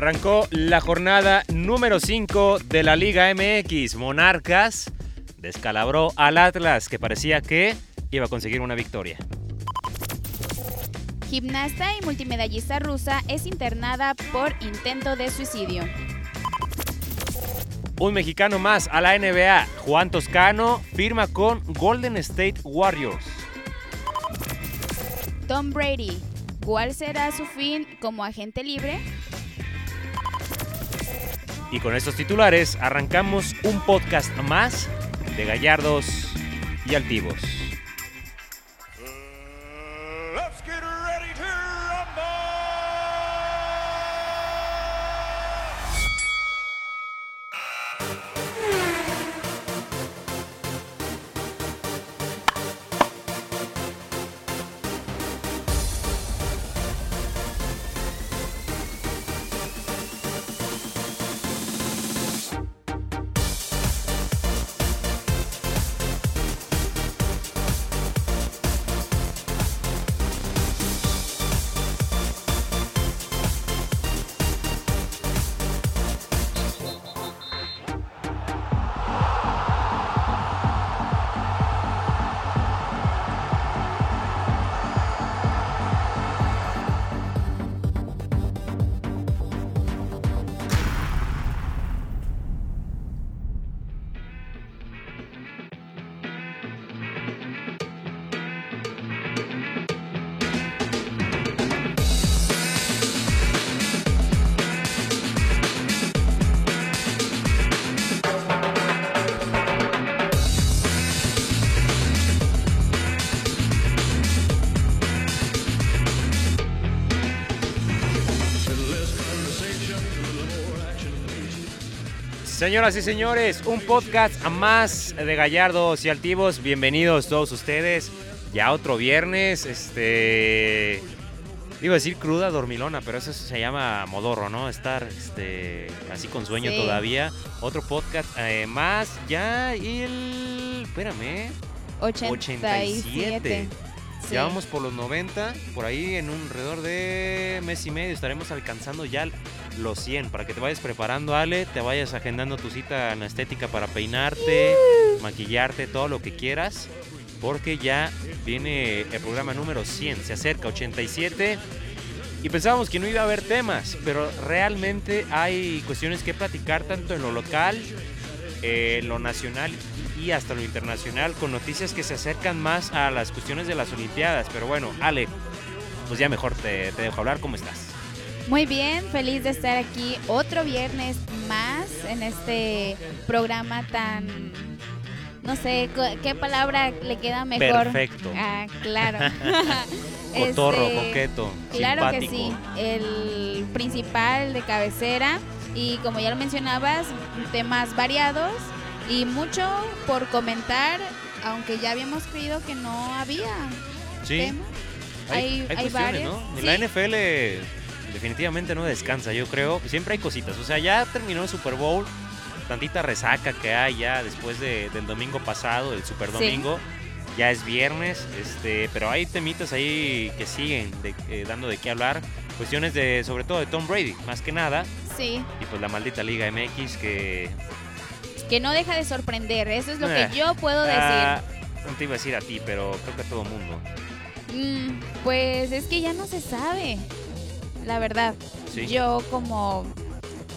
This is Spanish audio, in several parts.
Arrancó la jornada número 5 de la Liga MX. Monarcas descalabró al Atlas, que parecía que iba a conseguir una victoria. Gimnasta y multimedallista rusa es internada por intento de suicidio. Un mexicano más a la NBA, Juan Toscano, firma con Golden State Warriors. Tom Brady, ¿cuál será su fin como agente libre? Y con estos titulares arrancamos un podcast más de Gallardos y Altivos. Señoras y señores, un podcast a más de Gallardos y Altivos. Bienvenidos todos ustedes. Ya otro viernes, este. Digo decir cruda, dormilona, pero eso se llama modorro, ¿no? Estar este, así con sueño Sí. todavía. Otro podcast eh, más, ya y el. Espérame. 87. Sí. Ya vamos por los 90, por ahí en un alrededor de mes y medio estaremos alcanzando ya los 100 para que te vayas preparando, Ale, te vayas agendando tu cita en la estética para peinarte, maquillarte, todo lo que quieras, porque ya viene el programa número 100, se acerca 87 y pensábamos que no iba a haber temas, pero realmente hay cuestiones que platicar tanto en lo local, eh, lo nacional y hasta lo internacional con noticias que se acercan más a las cuestiones de las Olimpiadas. Pero bueno, Ale, pues ya mejor te, te dejo hablar. ¿Cómo estás? Muy bien, feliz de estar aquí otro viernes más en este programa tan... No sé, ¿qué palabra le queda mejor? Perfecto. Ah, claro. Cotorro, Este, coqueto, Claro que sí, el principal de cabecera y como ya lo mencionabas, temas variados y mucho por comentar, aunque ya habíamos creído que no había Sí, tema. hay, hay- hay hay cuestiones, varios, ¿no? sí. La NFL definitivamente no descansa, yo creo. Siempre hay cositas. O sea, ya terminó el Super Bowl, tantita resaca que hay ya después de- del domingo pasado, el Super Sí. Domingo. Ya es viernes, este, pero hay temitas ahí que siguen de- eh, dando de qué hablar. Cuestiones de, sobre todo de Tom Brady, más que nada. Sí, Y pues la maldita Liga MX que... que no deja de sorprender, eso es lo Eh, que yo puedo decir. ah, no te iba a decir a ti, pero creo que a todo mundo. Mm, pues es que ya no se sabe, la verdad. Sí. Yo como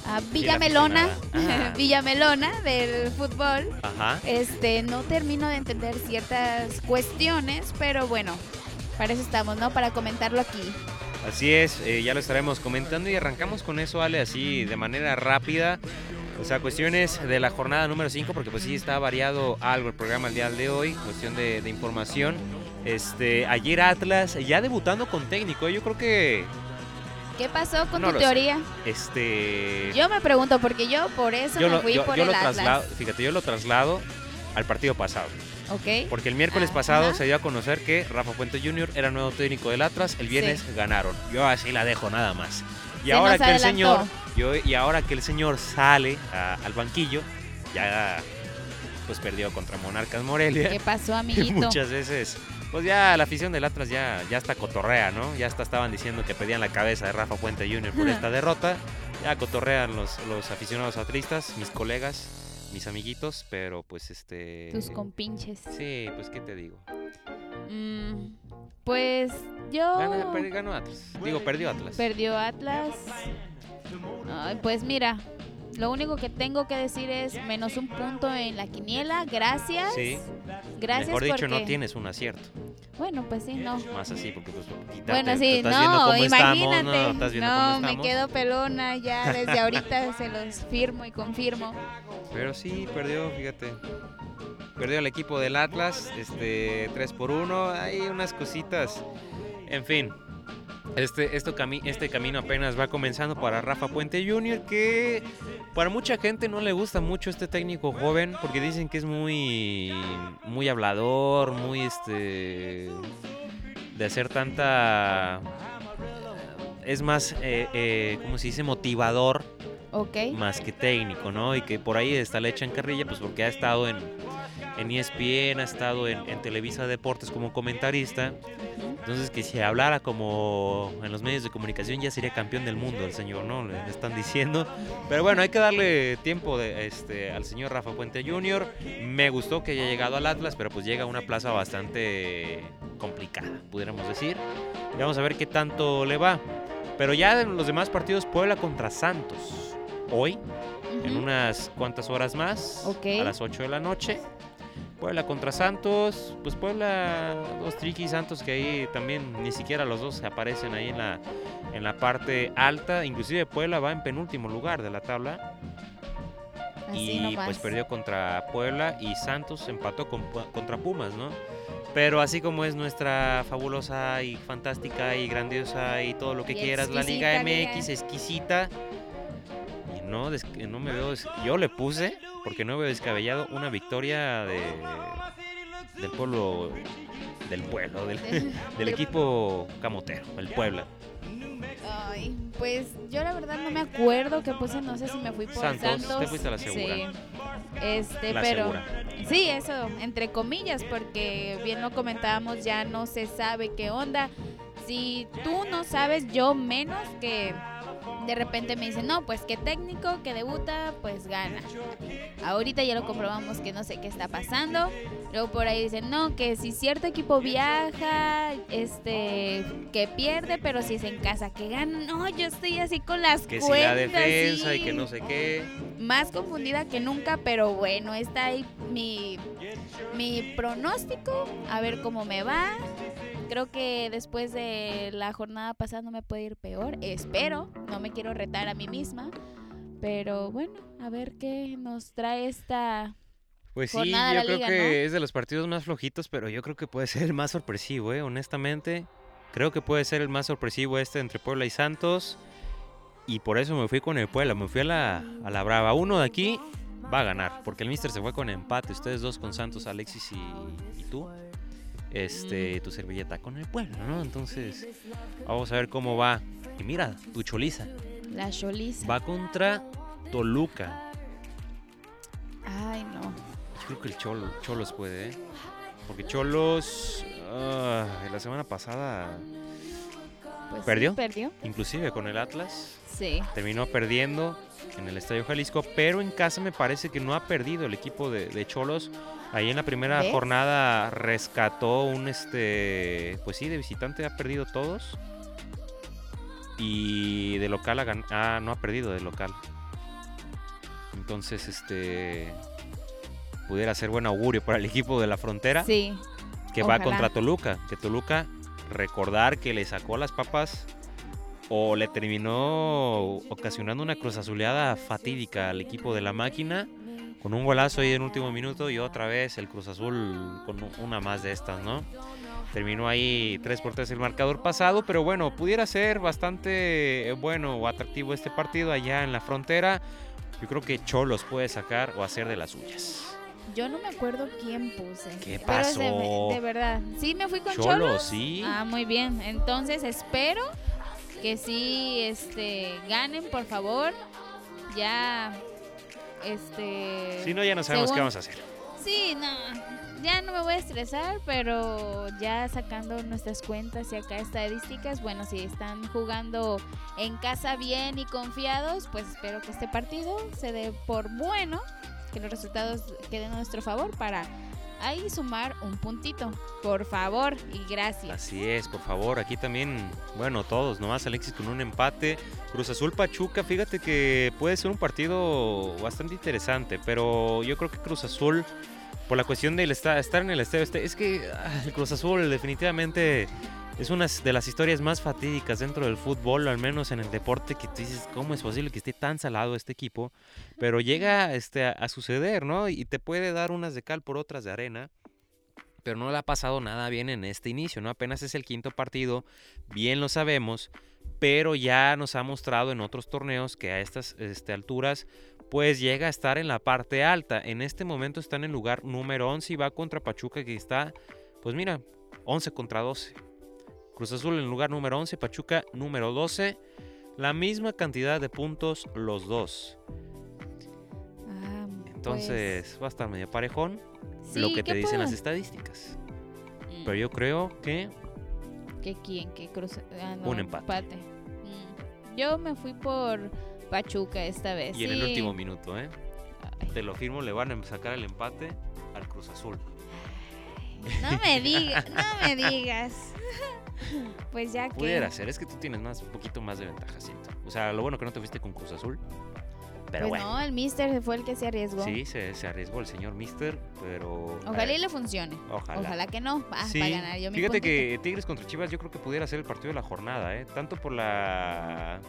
ah, Villamelona. Villamelona del fútbol, Ajá. este, no termino de entender ciertas cuestiones, pero bueno, para eso estamos, ¿no? Para comentarlo aquí. Así es, eh, ya lo estaremos comentando y arrancamos con eso, Ale, así de manera rápida. O sea, cuestiones de la jornada número 5, porque pues sí está variado algo el programa el día de hoy, cuestión de, de información. Este, ayer Atlas ya debutando con técnico, yo creo que ¿Qué pasó con No tu sé. teoría? este Yo me pregunto, porque yo por eso yo me lo, fui yo- por yo el lo Atlas. traslado, fíjate, yo lo traslado al partido pasado. ¿Ok? Porque el miércoles Ajá. pasado se dio a conocer que Rafa Puente Jr. era nuevo técnico del Atlas. El viernes ganaron. Yo así la dejo nada más. Y Se ahora que el señor, yo, y ahora que el señor sale a- al banquillo, ya pues perdió contra Monarcas Morelia. ¿Qué pasó, Y amiguito? muchas veces, pues ya la afición del Atlas ya, ya está cotorrea, ¿no? Ya hasta estaban diciendo que pedían la cabeza de Rafa Puente Jr. por esta derrota. ya cotorrean los, los aficionados atlistas, mis colegas, mis amiguitos, pero pues este... Tus compinches. Sí, pues qué te digo. Mm, pues yo... Gana- per- ganó Atlas. Digo, perdió Atlas. Perdió Atlas. Ay, pues mira, lo único que tengo que decir es menos un punto en la quiniela. Gracias. Sí. Gracias Mejor dicho, porque... no tienes un acierto. Bueno, pues sí, no. Más así, porque pues quitarte, Bueno, te sí, estás no, estamos, imagínate. no, me quedo pelona ya desde ahorita se los firmo y confirmo. Pero sí, perdió, fíjate. Perdió el equipo del Atlas, este 3 por 1, hay unas cositas. En fin, este, esto cami- este camino apenas va comenzando para Rafa Puente Jr., que para mucha gente no le gusta mucho este técnico joven, porque dicen que es muy, muy hablador, muy este de hacer tanta... Es más, eh, eh, ¿cómo se dice? Motivador Ok. más que técnico, ¿no? Y que por ahí está le echan carrilla, pues porque ha estado en, en ESPN, ha estado en, en Televisa Deportes como comentarista. Entonces, que si hablara como en los medios de comunicación ya sería campeón del mundo el señor, ¿no? Le están diciendo. Pero bueno, hay que darle tiempo de, este, al señor Rafa Puente Jr. Me gustó que haya llegado al Atlas, pero pues llega a una plaza bastante complicada, pudiéramos decir. Y vamos a ver qué tanto le va. Pero ya en los demás partidos, Puebla contra Santos. Hoy, en Ujú. unas cuantas horas más, Ok. a las 8 de la noche. Puebla contra Santos, pues Puebla, dos triquis Santos que ahí también ni siquiera los dos aparecen ahí en la, en la parte alta, inclusive Puebla va en penúltimo lugar de la tabla Así y nomás. pues perdió contra Puebla y Santos empató con contra Pumas, ¿no? Pero así como es nuestra fabulosa y fantástica y grandiosa y todo lo que Y quieras, la Liga MX exquisita. No, no me veo, yo le puse, porque no veo descabellado, una victoria de, del pueblo, del pueblo, del, del De- equipo camotero, el Puebla. Ay, pues yo la verdad no me acuerdo qué puse, no sé si me fui por Santos, Santos. te fuiste a la segura. Sí. Este, La pero segura. sí, eso, entre comillas, porque bien lo comentábamos, ya no se sabe qué onda. Si tú no sabes, yo menos que de repente me dicen, no, pues que técnico que debuta, pues gana. Ahorita ya lo comprobamos que no sé qué está pasando. Luego por ahí dicen, no, que si cierto equipo viaja, este, que pierde, pero si es en casa que gana. No, yo estoy así con las Que si cuentas. la defensa y que no sé qué. Más confundida que nunca, pero bueno, está ahí mi, mi pronóstico, a ver cómo me va. Creo que después de la jornada pasada no me puede ir peor, espero, no me quiero retar a mí misma, pero bueno, a ver qué nos trae esta... Pues sí, Jornada de yo la creo liga, que ¿no? es de los partidos más flojitos, pero yo creo que puede ser el más sorpresivo, ¿eh? honestamente. Creo que puede ser el más sorpresivo este entre Puebla y Santos. Y por eso me fui con el Puebla, me fui a la, a la brava. Uno de aquí va a ganar, porque el Mister se fue con empate. Ustedes dos con Santos, Alexis y, y tú. Este, tu servilleta con el Puebla, ¿no? Entonces, vamos a ver cómo va. Y mira, tu choliza. La Choliza. Va contra Toluca. Ay, no. Yo creo que el Cholo, Cholos puede, ¿eh? Porque Cholos ah, la semana pasada, Pues sí, ¿Perdió? perdió. inclusive con el Atlas, Sí. terminó perdiendo en el Estadio Jalisco, pero en casa me parece que no ha perdido el equipo de, de Cholos. Ahí en la primera ¿Ves? jornada rescató un este, pues sí, de visitante ha perdido todos. Y de local ha gan- ah, no ha perdido de local. Entonces, este pudiera ser buen augurio para el equipo de la frontera Sí. que va contra Toluca. Que Toluca, recordar que le sacó las papas o le terminó ocasionando una cruz azuleada fatídica al equipo de la máquina con un golazo ahí en último minuto y otra vez el Cruz Azul con una más de estas, ¿no? Terminó ahí 3 por 3 el marcador pasado, pero bueno, pudiera ser bastante eh, bueno o atractivo este partido allá en la frontera. Yo creo que Cholos puede sacar o hacer de las suyas. Yo no me acuerdo quién puse. ¿Qué Pero es de- pasó? de, verdad. Sí, me fui con Cholos, Cholos. sí. Ah, muy bien. Entonces espero que sí este, ganen, por favor. Ya. Este. Si no, ya no sabemos según- qué vamos a hacer. Sí, no. ya no me voy a estresar, pero ya sacando nuestras cuentas y acá estadísticas, bueno, si están jugando en casa bien y confiados, pues espero que este partido se dé por bueno, que los resultados queden a nuestro favor para ahí sumar un puntito. Por favor y gracias. Así es, por favor, aquí también, bueno, todos, nomás Alexis con un empate. Cruz Azul Pachuca, fíjate que puede ser un partido bastante interesante, pero yo creo que Cruz Azul, por la cuestión de estar en el estadio, este, es que ah, el Cruz Azul definitivamente es una de las historias más fatídicas dentro del fútbol, al menos en el deporte, que tú dices, ¿cómo es posible que esté tan salado este equipo? Pero llega este, a, a suceder, ¿no? Y te puede dar unas de cal por otras de arena pero no le ha pasado nada bien en este inicio, ¿no? Apenas es el quinto partido, bien lo sabemos, pero ya nos ha mostrado en otros torneos que a estas este, alturas pues llega a estar en la parte alta. En este momento está en el lugar número 11 y va contra Pachuca que está, pues mira, 11 contra 12. Cruz Azul en lugar número 11, Pachuca número 12. La misma cantidad de puntos los dos. Ah, Entonces va a estar medio parejón pues, lo que te ¿qué dicen las estadísticas. Mm, Pero yo creo que ¿Que quién? ¿Que Cruz? ah, no, Un empate. Mm, Yo me fui por Pachuca esta vez. Y en el último minuto, ¿eh? Ay, Te lo firmo, le van a sacar el empate al Cruz Azul. No me digas, no me digas. Pues ya que. Pudiera ser, es que tú tienes más, un poquito más de ventaja, siento. O sea, lo bueno que no te fuiste con Cruz Azul. Pero pues bueno, no, el Mister fue el que se arriesgó. sí, se, se arriesgó el señor Mister, pero... Ojalá eh, y le funcione. Ojalá. Ojalá, que no. Ah, Sí, para ganar yo fíjate que Tigres contra Chivas yo creo que pudiera ser el partido de la jornada, ¿eh? Tanto por la...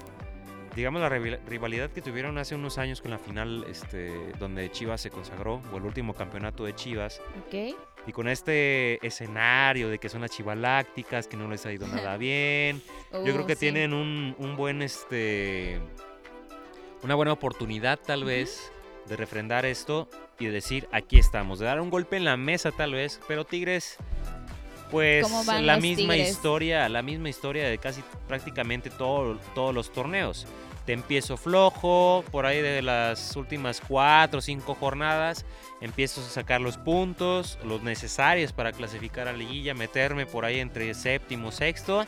Digamos la rival- rivalidad que tuvieron hace unos años con la final este, donde Chivas se consagró, o el último campeonato de Chivas, Ok. Y con este escenario de que son las chivalácticas, que no les ha ido nada bien. Yo creo Uh, que sí. tienen un, un buen, este, una buena oportunidad tal vez de refrendar esto y de decir, aquí estamos, de dar un golpe en la mesa tal vez, pero Tigres, pues ¿Cómo van la misma Tigres? historia, la misma historia de casi prácticamente todo- todos los torneos. Te empiezo flojo, por ahí de las últimas cuatro o cinco jornadas, empiezo a sacar los puntos, los necesarios para clasificar a la liguilla, meterme por ahí entre séptimo, sexto.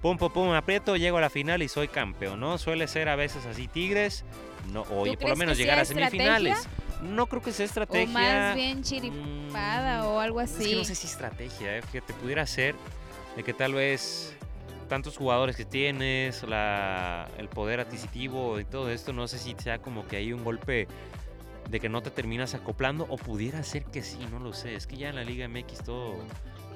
Pum, pum, pum, aprieto, llego a la final y soy campeón, ¿no? Suele ser a veces así Tigres, no, o ¿Tú y por lo que menos llegar a estrategia? semifinales. No creo que sea O estrategia. más bien chiripada Mm, o algo Es así. que no sé si estrategia, ¿eh? fíjate, pudiera ser de que tal vez tantos jugadores que tienes, la, el poder adquisitivo y todo esto, no sé si sea como que hay un golpe de que no te terminas acoplando o pudiera ser que sí, no lo sé. Es que ya en la Liga MX todo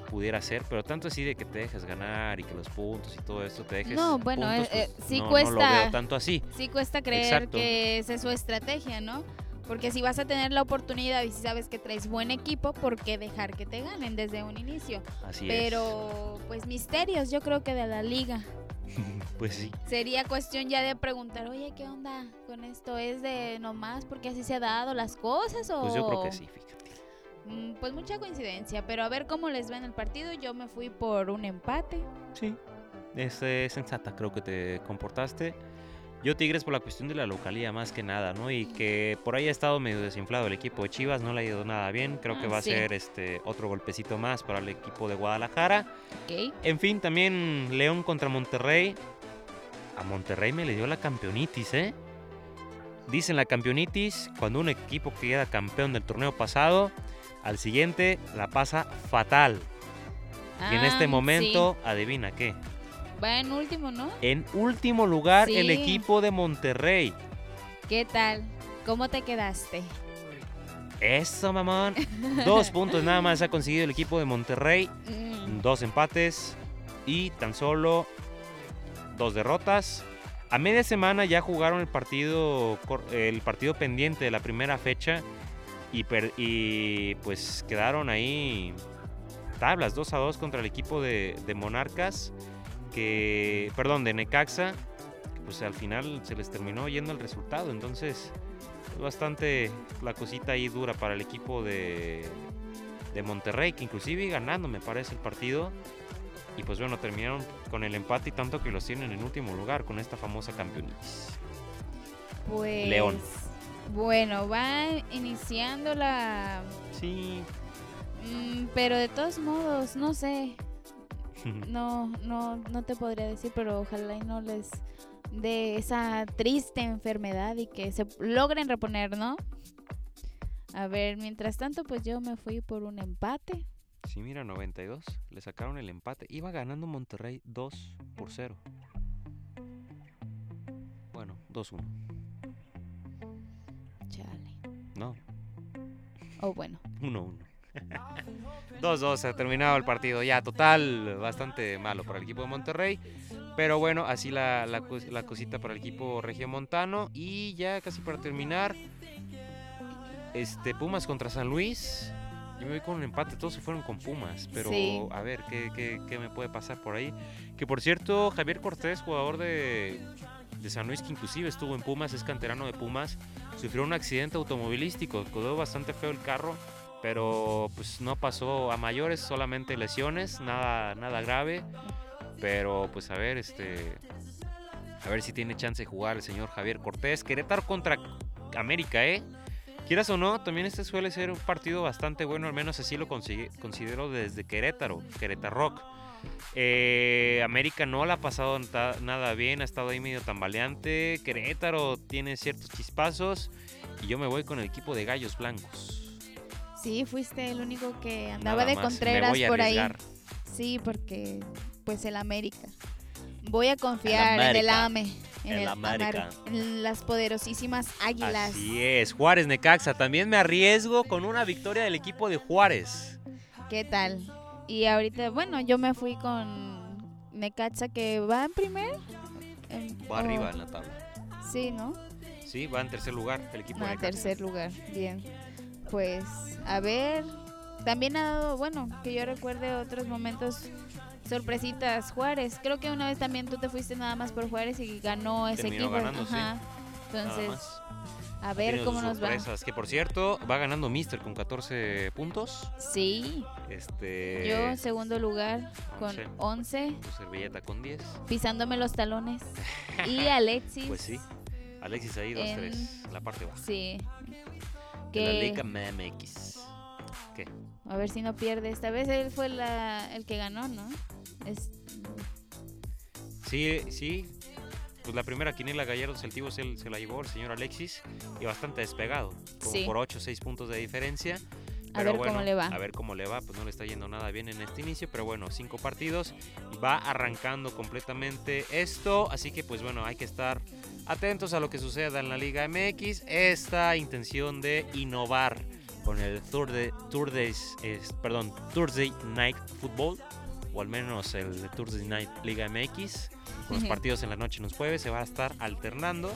pudiera ser, pero tanto así de que te dejes ganar y que los puntos y todo esto te dejes No, bueno, puntos, eh, eh, pues, sí no, no lo cuesta. veo tanto así. Sí cuesta creer Exacto. que esa es su estrategia, ¿no? Porque si vas a tener la oportunidad y si sabes que traes buen equipo, ¿por qué dejar que te ganen desde un inicio? Así Pero, pues misterios, yo creo que de la liga. es. Pues sí. Sería cuestión ya de preguntar, oye, ¿qué onda con esto? ¿Es de nomás porque así se ha dado las cosas o...? Pues yo creo que sí, fíjate. Mm, Pues mucha coincidencia, pero a ver cómo les va en el partido. Yo me fui por un empate. Sí, es eh, sensata, creo que te comportaste. Yo Tigres por la cuestión de la localía más que nada, ¿no? Y que por ahí ha estado medio desinflado el equipo de Chivas, no le ha ido nada bien. Creo que Ah, va a ser este otro golpecito más para el equipo de Guadalajara. Ok. En fin, también León contra Monterrey. A Monterrey me le dio la campeonitis, ¿eh? Dicen la campeonitis cuando un equipo queda campeón del torneo pasado, al siguiente la pasa fatal. Y en Ah, este sí. momento, adivina qué. Va en último, ¿no? En último lugar, el equipo de Monterrey. ¿Qué tal? ¿Cómo te quedaste? Eso, mamón. Dos puntos nada más ha conseguido el equipo de Monterrey. Mm, Dos empates y tan solo dos derrotas. A media semana ya jugaron el partido, el partido pendiente de la primera fecha y, per- y pues quedaron ahí tablas 2 a 2 contra el equipo de, de Monarcas, que, perdón, de Necaxa, que pues al final se les terminó yendo el resultado. Entonces, es bastante la cosita ahí dura para el equipo de, de Monterrey, que inclusive ganando, me parece, el partido. Y pues bueno, terminaron con el empate y tanto que los tienen en último lugar con esta famosa campeonitis. Pues. León. Bueno, va iniciando la. Sí, Mm, pero de todos modos, no sé. No, no, no te podría decir, pero ojalá y no les dé esa triste enfermedad y que se logren reponer, ¿no? A ver, mientras tanto, pues yo me fui por un empate. Sí, mira, 92. Le sacaron el empate. Iba ganando Monterrey 2 por 0. Bueno, 2-1. Chale. No, O bueno. 1-1. 2-2, se ha terminado el partido. Ya, total, bastante malo para el equipo de Monterrey. Pero bueno, así la, la la cosita para el equipo regiomontano. Y ya casi para terminar, este Pumas contra San Luis. Yo me voy con un empate, todos se fueron con Pumas. Pero Sí. a ver, ¿qué, qué, qué me puede pasar por ahí? Que por cierto, Javier Cortés, jugador de, de San Luis, que inclusive estuvo en Pumas, es canterano de Pumas, sufrió un accidente automovilístico. Quedó bastante feo el carro pero pues no pasó a mayores, solamente lesiones, nada, nada grave. Pero pues a ver, este, a ver si tiene chance de jugar el señor Javier Cortés. Querétaro contra América, ¿eh? Quieras o no, también este suele ser un partido bastante bueno, al menos así lo considero desde Querétaro, Querétaro Rock. Eh, América no la ha pasado nada bien, ha estado ahí medio tambaleante. Querétaro tiene ciertos chispazos y yo me voy con el equipo de Gallos Blancos. Sí, fuiste el único que andaba Nada de más, Contreras por ahí. Sí, porque pues el América. Voy a confiar en el. AME, en, El el América. En las poderosísimas águilas. Así es, Juárez Necaxa. También me arriesgo con una victoria del equipo de Juárez. ¿Qué tal? Y ahorita, bueno, yo me fui con Necaxa que va en primer. en- Va o- arriba en la tabla. Sí, ¿no? Sí, va en tercer lugar el equipo de Ah, Necaxa. tercer lugar, bien. Pues, a ver, también ha dado, bueno, que yo recuerde otros momentos sorpresitas Juárez. Creo que una vez también tú te fuiste nada más por Juárez y ganó ese Terminó equipo. ganando, sí. Ajá. Nada Entonces, a ver cómo nos va. sorpresas, Que por cierto, va ganando Mister con 14 puntos. Sí, Este. yo segundo lugar con once. 11, tu servilleta con 10. pisándome los talones. Y Alexis. Pues sí. Alexis ahí, 2-3. En- La parte baja. Sí. De la Liga MX. ¿Qué? A ver si no pierde. Esta vez él fue la, el que ganó, ¿no? Es, Sí, sí. Pues la primera quiniela Gallardos el Tivo se, se la llevó el señor Alexis y bastante despegado, como Sí. por 8 o 6 puntos de diferencia. A Pero ver cómo bueno, le va. A ver cómo le va, pues no le está yendo nada bien en este inicio, pero bueno, cinco partidos, va arrancando completamente esto, así que pues bueno, hay que estar atentos a lo que suceda en la Liga MX, esta intención de innovar con el Thursday, Thursdays, es- perdón, Thursday Night Football, o al menos el Thursday Night Liga MX, con los partidos en la noche y los jueves, se va a estar alternando.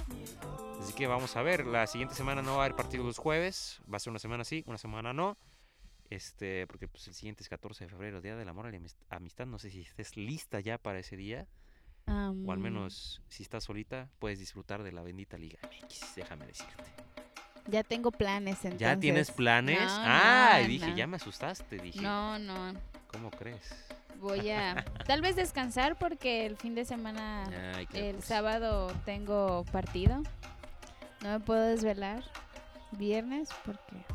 Así que vamos a ver, la siguiente semana no va a haber partidos los jueves, va a ser una semana sí, una semana no. Este, porque pues el siguiente es 14 de febrero, Día del Amor y la Amistad. No sé si estés lista ya para ese día, o al menos si estás solita, puedes disfrutar de la bendita Liga MX, déjame decirte. Ya tengo planes entonces. ¿Ya tienes planes? No, ah, no, dije, no. ya me asustaste, dije. No, no. ¿Cómo crees? Voy a tal vez descansar porque el fin de semana, Ay, el pues. sábado tengo partido. No me puedo desvelar. Viernes porque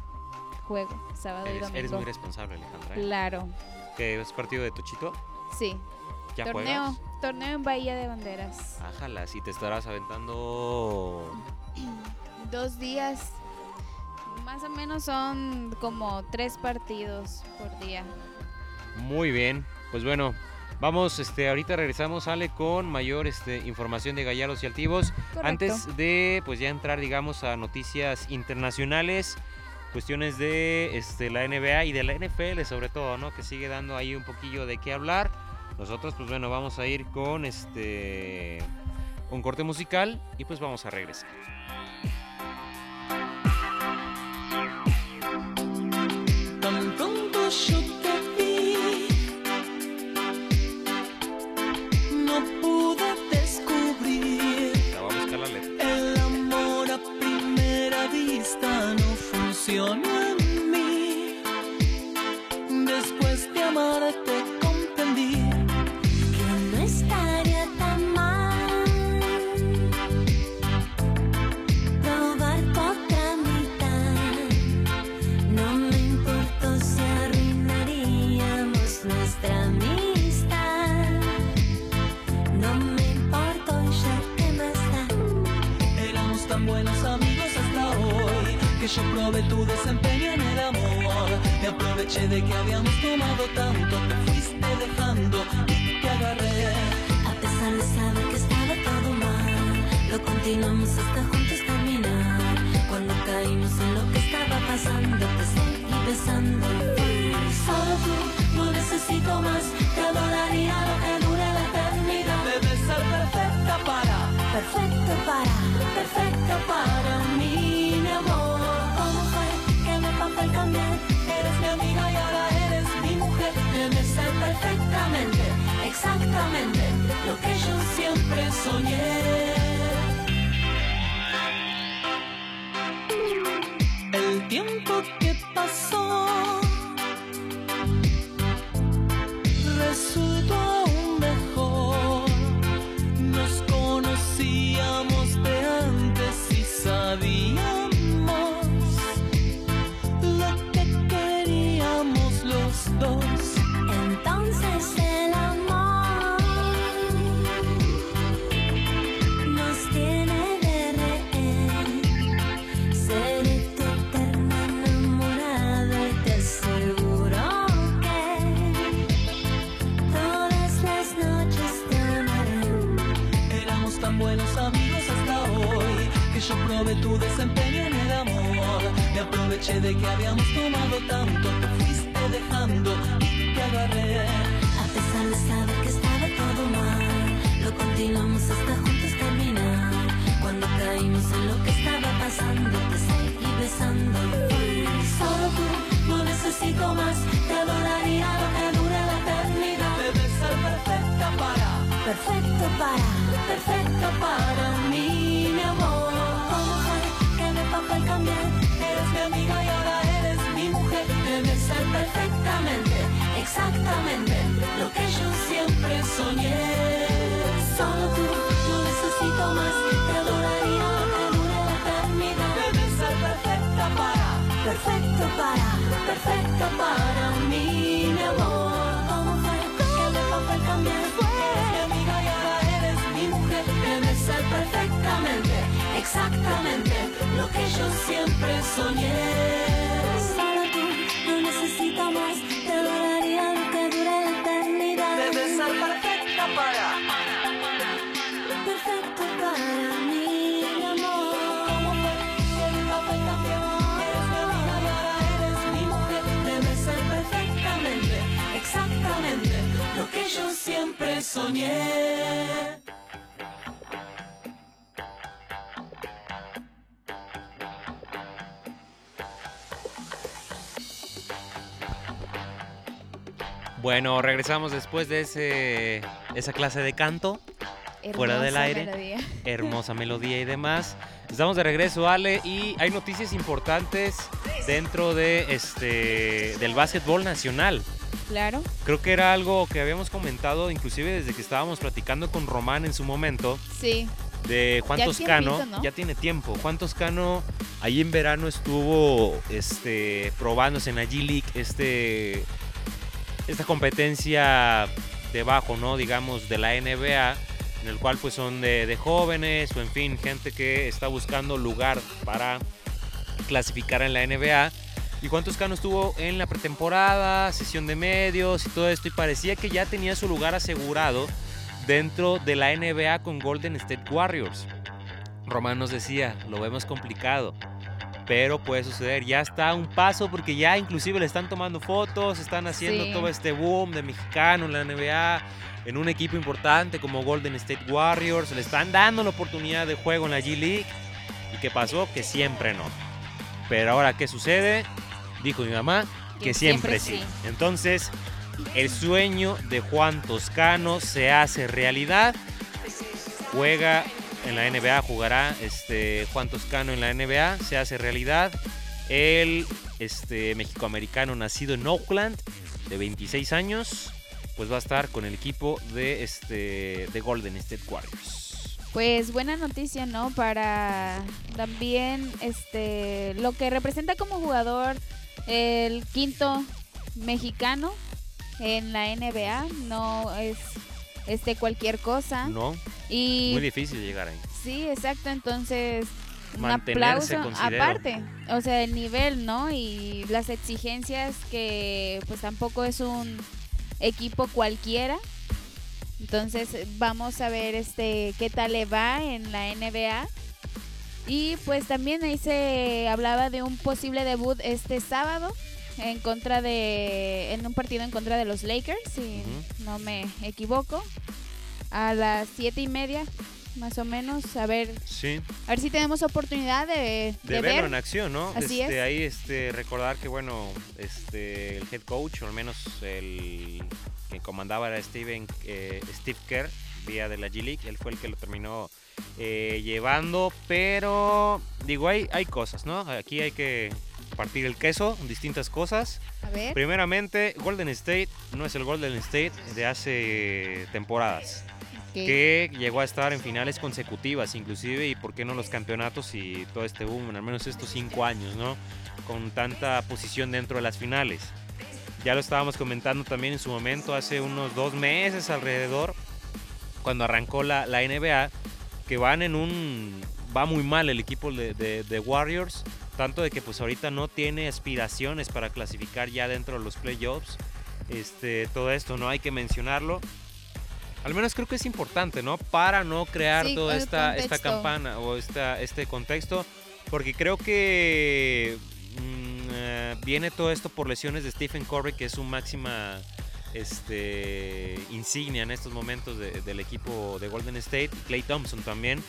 juego sábado y Eres, domingo. eres muy responsable, Alejandra. ¿eh? Claro, ¿Qué es partido de Tochito? sí. ¿Ya torneo, juegas? torneo en Bahía de Banderas. Ájala, si te estarás aventando Dos días. Más o menos son como tres partidos por día. Muy bien, pues bueno, vamos, este, ahorita regresamos, Ale, con mayor este, información de Gallardos y Altivos. Correcto. Antes de, pues ya entrar, digamos, a noticias internacionales, cuestiones de este, la NBA y de la NFL sobre todo, ¿no? Que sigue dando ahí un poquillo de qué hablar. Nosotros, pues bueno, vamos a ir con este, un corte musical y pues vamos a regresar. Yo probé tu desempeño en el amor. Me aproveché de que habíamos tomado tanto, te fuiste dejando y te agarré. A pesar de saber que estaba todo mal, lo continuamos hasta juntos terminar. Cuando caímos en lo que estaba pasando, te seguí besando. Solo tú, no necesito más, te adoraría lo que dure la eternidad. Debes ser perfecta para Perfecto para, perfecto para mí, el cambiar? Eres mi amiga y ahora eres mi mujer. Debe ser perfectamente, exactamente lo que yo siempre soñé. Solo tú, no necesito más, te adoraría dure la eternidad. Debes ser perfecta para Perfecto para, perfecto para mí, mi amor. ¿Cómo fue que me pasó el cambiar? Eres mi amiga y ahora eres mi mujer. Debe ser perfectamente, exactamente lo que yo siempre soñé. Solo tú, no necesito más, te adoraría lo que dure la eternidad. Debes ser perfecta para Perfecto para mí, mi amor. ¿Cómo fue que me pasó el cambiar? Eres y ahora eres mi mujer. Debe ser perfectamente, exactamente lo que yo siempre soñé. Bueno, regresamos después de ese, esa clase de canto. Fuera del aire. melodía. hermosa melodía y demás. Estamos de regreso, Ale, y hay noticias importantes dentro de este del básquetbol nacional. Claro. Creo que era algo que habíamos comentado inclusive desde que estábamos platicando con Román en su momento Sí. de Juan Ya Toscano. Ya tiene tiempo. Juan Toscano ahí en verano estuvo este probándose en la G League este esta competencia debajo, ¿no? Digamos de la NBA en el cual pues son de, jóvenes o en fin, gente que está buscando lugar para clasificar en la NBA. Y Juan Toscano estuvo en la pretemporada, sesión de medios y todo esto y parecía que ya tenía su lugar asegurado dentro de la NBA con Golden State Warriors. Román nos decía, lo vemos complicado, pero puede suceder. Ya está a un paso porque ya inclusive le están tomando fotos, están haciendo Sí. todo este boom de mexicano en la NBA, en un equipo importante como Golden State Warriors, le están dando la oportunidad de juego en la G League. ¿Y qué pasó? Que siempre no. Pero ahora, ¿qué sucede? Dijo mi mamá que, siempre, siempre sí. sí. Entonces, el sueño de Juan Toscano se hace realidad. Juega en la NBA, jugará este Juan Toscano en la NBA, se hace realidad. El este mexicoamericano nacido en Oakland, de 26 años, pues va a estar con el equipo de este de Golden State Warriors. Pues buena noticia, ¿no? Para también este lo que representa como jugador el quinto mexicano en la NBA, no es este cualquier cosa. No, Y muy difícil llegar ahí. sí, exacto, entonces un Mantenerse, aplauso considero. aparte, o sea, el nivel, ¿no? Y las exigencias que pues tampoco es un equipo cualquiera. Entonces, vamos a ver este qué tal le va en la NBA. Y pues también ahí se hablaba de un posible debut este sábado en contra de en un partido en contra de los Lakers, si no me equivoco, a las siete y media más o menos. A ver, Sí. a ver si tenemos oportunidad de, de, de verlo ver. en acción, ¿no? Así Este, es. Ahí este, recordar que, bueno, este, el head coach, o al menos el que comandaba era Steven, eh, Steve Kerr, vía de la G-League, él fue el que lo terminó eh, llevando, pero digo, hay, hay cosas, ¿no? Aquí hay que partir el queso, distintas cosas. A ver. Primeramente, Golden State no es el Golden State de hace temporadas ok. que llegó a estar en finales consecutivas, inclusive, y por qué no los campeonatos y todo este boom, al menos estos cinco años, ¿no? Con tanta posición dentro de las finales. Ya lo estábamos comentando también en su momento, hace unos dos meses alrededor, cuando arrancó la, la NBA, que van en un... Va muy mal el equipo de, de- de Warriors, tanto de que pues ahorita no tiene aspiraciones para clasificar ya dentro de los playoffs. Este, todo esto, ¿no? Hay que mencionarlo. Al menos creo que es importante, ¿no? Para no crear Sí, toda esta, esta campana o esta, este contexto, porque creo que mm, viene todo esto por lesiones de Stephen Curry, que es su máxima este, insignia en estos momentos de- del equipo de Golden State, Clay Thompson también.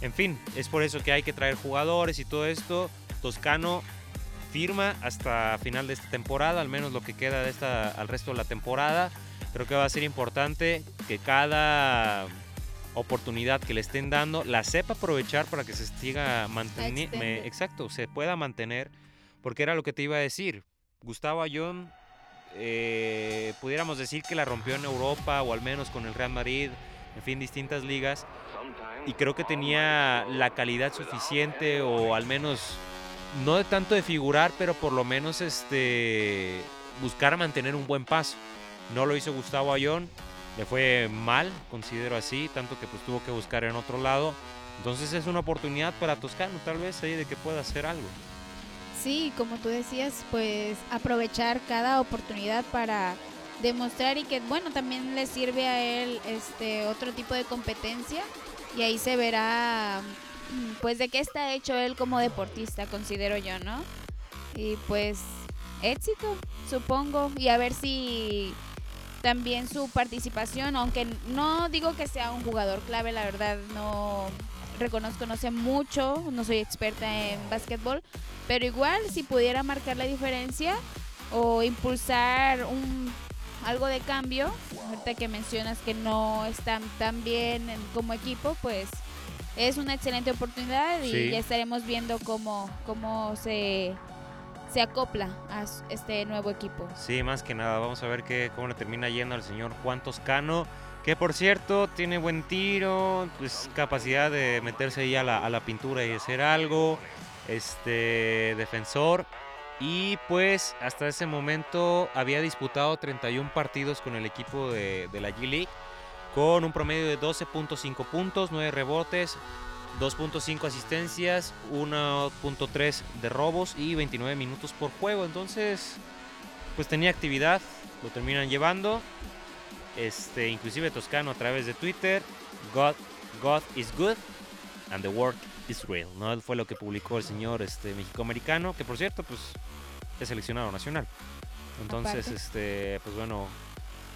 En fin, es por eso que hay que traer jugadores y todo esto. Toscano firma hasta final de esta temporada, al menos lo que queda de esta al resto de la temporada. Creo que va a ser importante que cada oportunidad que le estén dando la sepa aprovechar para que se siga manteniendo, exacto, se pueda mantener, porque era lo que te iba a decir. Gustavo Ayón, eh, pudiéramos decir que la rompió en Europa o al menos con el Real Madrid, en fin, distintas ligas, y creo que tenía la calidad suficiente o al menos no de tanto de figurar, pero por lo menos este buscar mantener un buen paso. No lo hizo Gustavo Ayón, le fue mal, considero así, tanto que pues tuvo que buscar en otro lado. Entonces es una oportunidad para Toscano, tal vez ahí de que pueda hacer algo. Sí, como tú decías, pues aprovechar cada oportunidad para demostrar y que bueno, también le sirve a él este otro tipo de competencia y ahí se verá pues de qué está hecho él como deportista, considero yo, ¿no? Y pues éxito, supongo, y a ver si también su participación, aunque no digo que sea un jugador clave, la verdad no reconozco, no sé mucho, no soy experta en básquetbol, pero igual si pudiera marcar la diferencia o impulsar un algo de cambio, ahorita que mencionas que no están tan bien en- como equipo, pues es una excelente oportunidad y Sí. ya estaremos viendo cómo, cómo se, se acopla a este nuevo equipo. Sí, más que nada, vamos a ver qué, cómo le termina yendo al señor Juan Toscano, que por cierto tiene buen tiro, pues capacidad de meterse ahí a la, a la pintura y hacer algo, este defensor. Y pues hasta ese momento había disputado 31 partidos con el equipo de, de la G-League, con un promedio de 12.5 puntos, 9 rebotes, 2.5 asistencias, 1.3 de robos y 29 minutos por juego. Entonces, pues tenía actividad, lo terminan llevando. Este, inclusive Toscano a través de Twitter, God, God is good and the work is real. ¿no? Fue lo que publicó el señor este, mexicoamericano, que por cierto, pues es seleccionado nacional. Entonces, Aparte. este, pues bueno,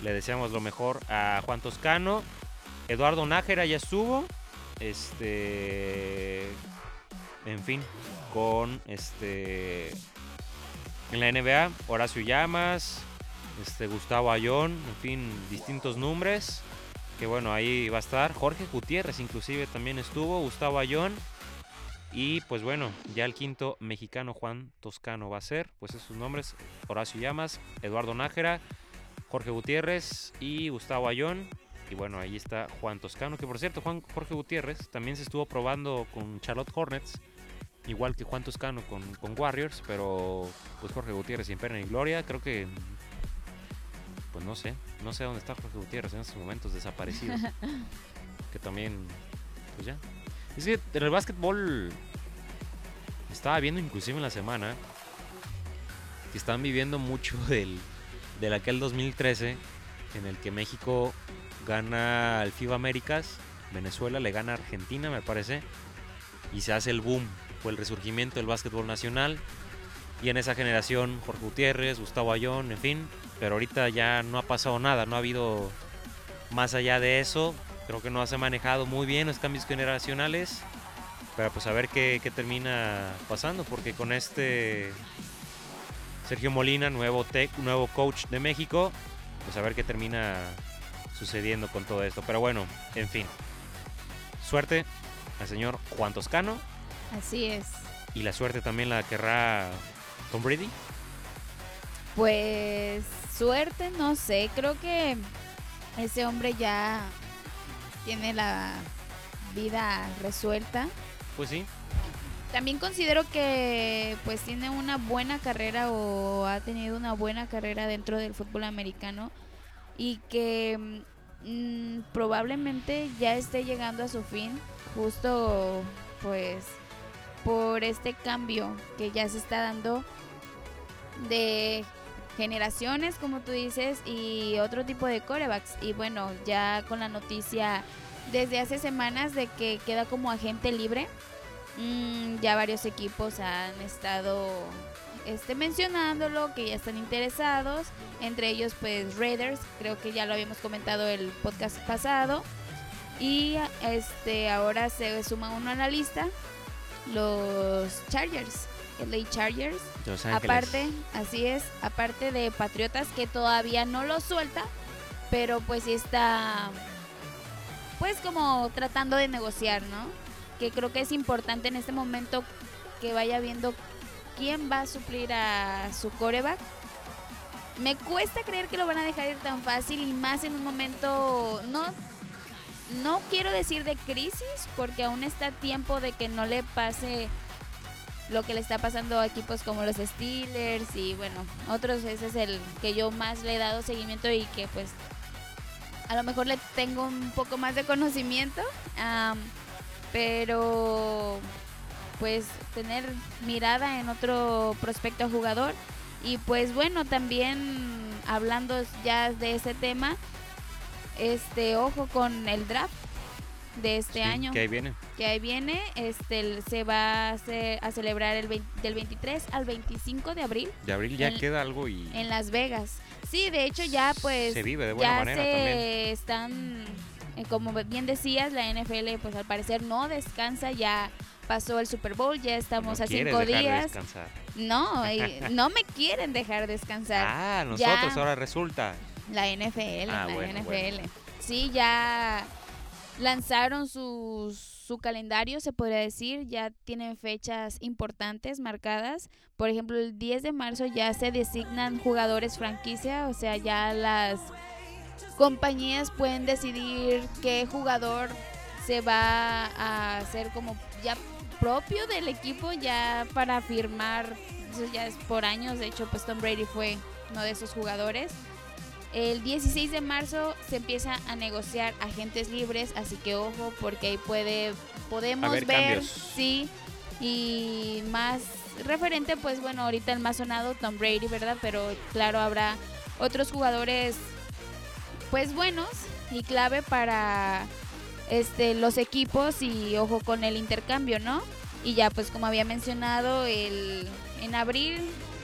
le deseamos lo mejor a Juan Toscano. Eduardo Nájera ya estuvo. Este. En fin. Con este. En la NBA. Horacio Llamas. Este. Gustavo Ayón. En fin. Distintos nombres. Que bueno, ahí va a estar. Jorge Gutiérrez inclusive también estuvo. Gustavo Ayón. Y pues bueno, ya el quinto mexicano Juan Toscano va a ser. Pues esos nombres. Horacio Llamas. Eduardo Nájera. Jorge Gutiérrez y Gustavo Ayón. Y bueno, ahí está Juan Toscano, que por cierto, Juan Jorge Gutiérrez también se estuvo probando con Charlotte Hornets, igual que Juan Toscano con, con Warriors, pero pues Jorge Gutiérrez siempre en gloria, creo que pues no sé, no sé dónde está Jorge Gutiérrez en estos momentos desaparecido. que también, pues ya. Es que en el básquetbol estaba viendo inclusive en la semana que están viviendo mucho del, del aquel 2013 en el que México gana el FIBA Américas, Venezuela le gana a Argentina, me parece, y se hace el boom, fue el resurgimiento del básquetbol nacional. Y en esa generación, Jorge Gutiérrez, Gustavo Ayón, en fin, pero ahorita ya no ha pasado nada, no ha habido más allá de eso. Creo que no se ha manejado muy bien los cambios generacionales. Pero pues a ver qué, qué termina pasando, porque con este Sergio Molina, nuevo, tech, nuevo coach de México, pues a ver qué termina sucediendo con todo esto. Pero bueno, en fin. Suerte al señor Juan Toscano Así es. y la suerte también la querrá Tom Brady. Pues suerte, no sé, creo que ese hombre ya tiene la vida resuelta. Pues sí, También considero que pues tiene una buena carrera o ha tenido una buena carrera dentro del fútbol americano y que mm, probablemente ya esté llegando a su fin justo pues por este cambio que ya se está dando de generaciones como tú dices y otro tipo de corebacks. Y bueno ya con la noticia desde hace semanas de que queda como agente libre Mm, ya varios equipos han estado este, mencionándolo, que ya están interesados. Entre ellos, pues Raiders, creo que ya lo habíamos comentado el podcast pasado. Y este ahora se suma uno a la lista, los Chargers, LA Chargers. Los. Aparte, así es, aparte de Patriotas que todavía no lo suelta, pero pues sí está, pues como tratando de negociar, ¿no? Que creo que es importante en este momento que vaya viendo quién va a suplir a su coreback. Me cuesta creer que lo van a dejar ir tan fácil y más en un momento, no, no quiero decir de crisis, porque aún está tiempo de que no le pase lo que le está pasando a equipos como los Steelers y bueno, otros, ese es el que yo más le he dado seguimiento y que pues a lo mejor le tengo un poco más de conocimiento, am, pero pues tener mirada en otro prospecto jugador y pues bueno, también hablando ya de ese tema, este ojo con el draft de este Sí, año Que ahí viene. que ahí viene, este se va a, hacer- a celebrar el 20 del 23 al 25 de abril De abril ya En- queda algo y en Las Vegas. Sí, de hecho ya pues se vive de buena ya manera se también. están como bien decías, la NFL pues al parecer no descansa, ya pasó el Super Bowl, ya estamos No a cinco de días. descansar. No, y no me quieren dejar descansar. Ah, Ya. nosotros ahora resulta. La NFL, Ah, la bueno, NFL. bueno. Sí, ya lanzaron su, su calendario, se podría decir, ya tienen fechas importantes marcadas. Por ejemplo, el 10 de marzo ya se designan jugadores franquicia, o sea, ya las compañías pueden decidir qué jugador se va a hacer como ya propio del equipo ya para firmar, eso ya es por años, de hecho pues Tom Brady fue uno de esos jugadores. El 16 de marzo se empieza a negociar agentes libres, así que ojo porque ahí puede podemos ver cambios. sí y más referente pues bueno, ahorita el más sonado Tom Brady, ¿verdad? Pero claro, habrá otros jugadores pues buenos y clave para este los equipos y ojo con el intercambio, ¿no? Y ya pues como había mencionado, el en abril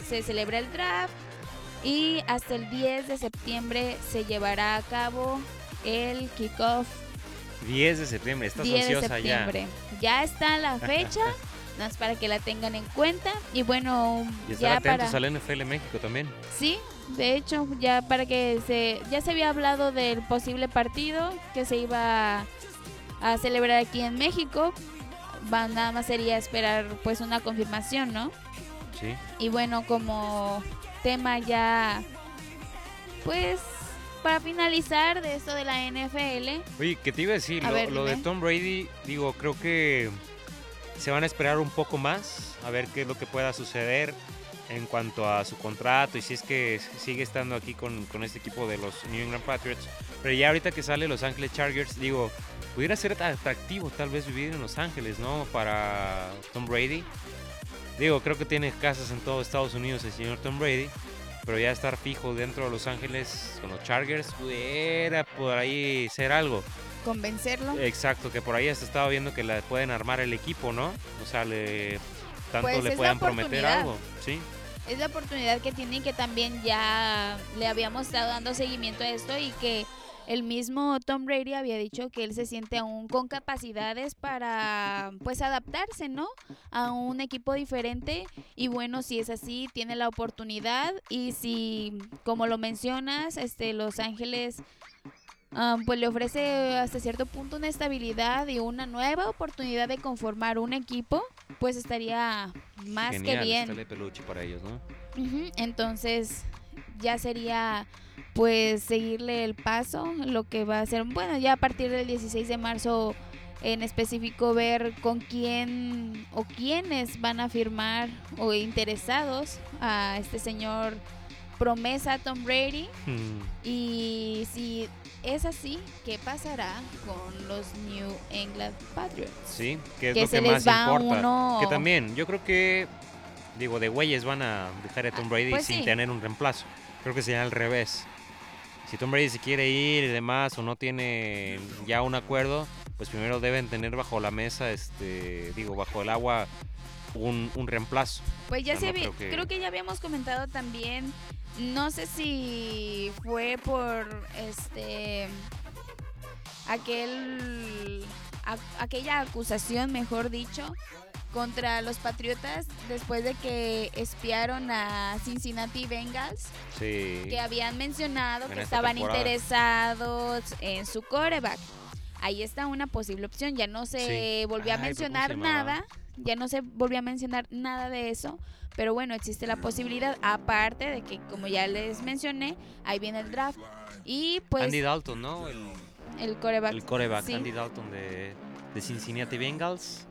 se celebra el draft y hasta el 10 de septiembre se llevará a cabo el kickoff 10 de septiembre, estás 10 de ansiosa ya. septiembre. Ya está la fecha, más para que la tengan en cuenta y bueno, Y estar ya atentos para al NFL México también. Sí, de hecho, ya para que se ya se había hablado del posible partido que se iba a, celebrar aquí en México. Va, nada más sería esperar pues una confirmación, ¿no? Sí. Y bueno, como tema ya pues para finalizar de esto de la NFL, Oye, ¿qué te iba a decir? A lo, ver, lo de. Tom Brady, digo, creo que se van a esperar un poco más a ver qué es lo que pueda suceder en cuanto a su contrato y si es que sigue estando aquí con, con este equipo de los New England Patriots. Pero ya ahorita que sale Los Ángeles Chargers, digo, pudiera ser atractivo tal vez vivir en Los Ángeles, ¿no? Para Tom Brady. Digo, creo que tiene casas en todo Estados Unidos el señor Tom Brady. Pero ya estar fijo dentro de Los Ángeles con los Chargers pudiera por ahí ser algo. Convencerlo. Exacto, que por ahí hasta estaba viendo que la pueden armar el equipo, ¿no? O sea, le, tanto Pues le puedan prometer algo. Sí, es la oportunidad que tiene y que también ya le habíamos estado dando seguimiento a esto y que el mismo Tom Brady había dicho que él se siente aún con capacidades para pues adaptarse, ¿no? A un equipo diferente y bueno, si es así, tiene la oportunidad y si como lo mencionas, este Los Ángeles ah, pues le ofrece hasta cierto punto una estabilidad y una nueva oportunidad de conformar un equipo, pues estaría más genial. que bien. peluche para ellos, ¿no? Entonces ya sería pues seguirle el paso, lo que va a ser, bueno, ya a partir del 16 de marzo en específico ver con quién o quiénes van a firmar o interesados a este señor promesa Tom Brady Mm, y si es así, ¿qué pasará con los New England Patriots? Sí, que es Que lo que más importa. uno- Que también, yo creo que, digo, de güeyes van a dejar a Tom Ah, Brady pues sin sí. tener un reemplazo. Creo que sería al revés. Si Tom Brady se quiere ir y demás o no tiene ya un acuerdo, pues primero deben tener bajo la mesa, este, digo, bajo el agua un, un reemplazo. Pues ya O se no creo que- creo que ya habíamos comentado también, no sé si fue por este aquel a- aquella acusación, mejor dicho, contra los Patriotas después de que espiaron a Cincinnati Bengals, Sí. que habían mencionado En que esta estaban temporada. interesados en su coreback. Ahí está una posible opción, ya no se Sí. volvió a Ay, pero ¿cómo se mencionar nada, ya no se volvió a mencionar nada de eso, pero bueno, existe la posibilidad, aparte de que como ya les mencioné, ahí viene el draft y pues Andy Dalton, ¿no? El, el coreback. el coreback, sí. Andy Dalton de, de Cincinnati Bengals.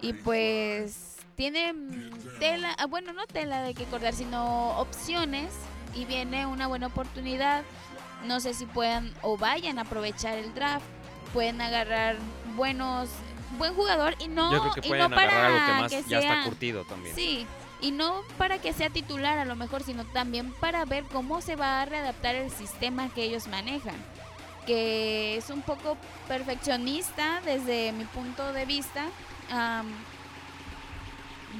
Y pues tiene tela, ah, bueno, no tela de que cortar, sino opciones y viene una buena oportunidad. No sé si puedan o vayan a aprovechar el draft, pueden agarrar buenos buen jugador y no Yo creo que y no para algo que más que ya sea está curtido también. Sí, y no para que sea titular a lo mejor, sino también para ver cómo se va a readaptar el sistema que ellos manejan. Que es un poco perfeccionista desde mi punto de vista. Am,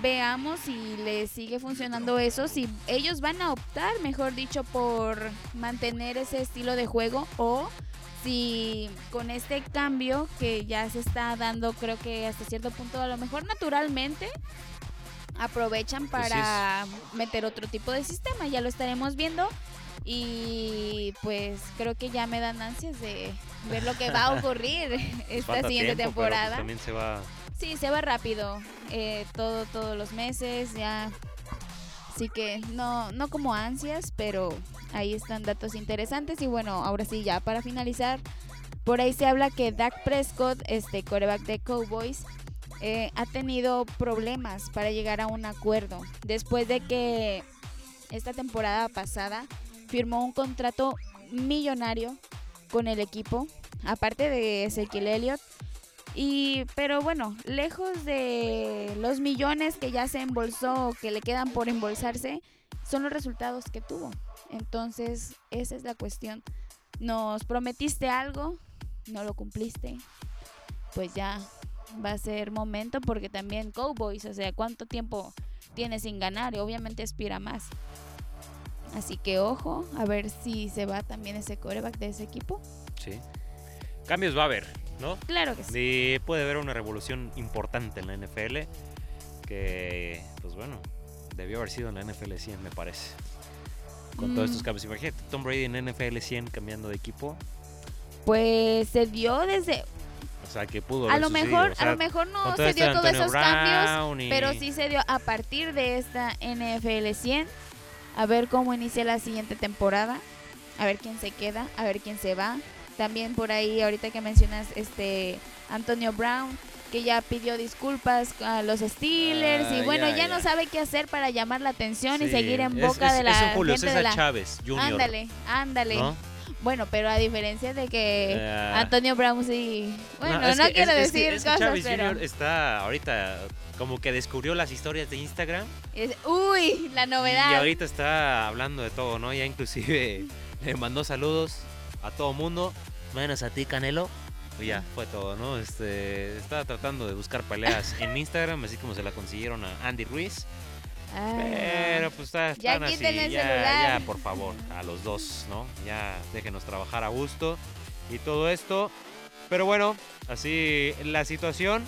veamos si les sigue funcionando eso, si ellos van a optar, mejor dicho, por mantener ese estilo de juego o si con este cambio que ya se está dando, creo que hasta cierto punto, a lo mejor naturalmente, aprovechan Pues para meter otro tipo de sistema, ya lo estaremos viendo. Y pues creo que ya me dan ansias de ver lo que va a ocurrir esta Falta siguiente tiempo, pero, pues, temporada. también se va Sí, se va rápido, eh, todo, todos los meses, ya. Así que no, no como ansias, pero ahí están datos interesantes. Y bueno, ahora sí, ya para finalizar, por ahí se habla que Dak Prescott, este coreback de Cowboys, eh, ha tenido problemas para llegar a un acuerdo. Después de que esta temporada pasada firmó un contrato millonario con el equipo, aparte de Ezequiel Elliott. Y, pero bueno, lejos de los millones que ya se embolsó, que le quedan por embolsarse, son los resultados que tuvo. Entonces, esa es la cuestión. Nos prometiste algo, no lo cumpliste. Pues ya va a ser momento porque también Cowboys, o sea, ¿cuánto tiempo tiene sin ganar? Y obviamente aspira más. Así que ojo, a ver si se va también ese coreback de ese equipo. Sí. Cambios va a haber, ¿no? Claro que sí. Sí, puede haber una revolución importante en la NFL que, pues bueno, debió haber sido en la NFL 100, me parece. Con todos Mm. estos cambios. Imagínate, Tom Brady en NFL 100 cambiando de equipo. Pues se dio desde, O sea, que pudo a lo mejor, o sea, a lo mejor no se dio todos esos cambios, y- pero sí se dio a partir de esta NFL 100. A ver cómo inicia la siguiente temporada, a ver quién se queda, a ver quién se va. También por ahí, ahorita que mencionas este Antonio Brown, que ya pidió disculpas a los Steelers Ah, y bueno, ya, ya, ya. no sabe qué hacer para llamar la atención y Sí, seguir en boca es- de la es un Julio gente de César la... Chávez Jr. Ándale, ándale. ¿no? Bueno, pero a diferencia de que Eh, Antonio Brown sí. Bueno, no, es que- quiero es- decir cosas, Chávez pero. Jr. está ahorita como que descubrió las historias de Instagram uy, la y novedad. ahorita está hablando de todo, ¿no? Ya inclusive le mandó saludos a todo mundo, menos a ti, Canelo. Y ya, fue todo, ¿no? Este, está tratando de buscar peleas en Instagram, así como se la consiguieron a Andy Ruiz. Ah, Pero pues está, Ya están así, quiten el ya, celular. ya, por favor, a los dos, ¿no? Ya déjenos trabajar a gusto y todo esto. Pero bueno, así la situación.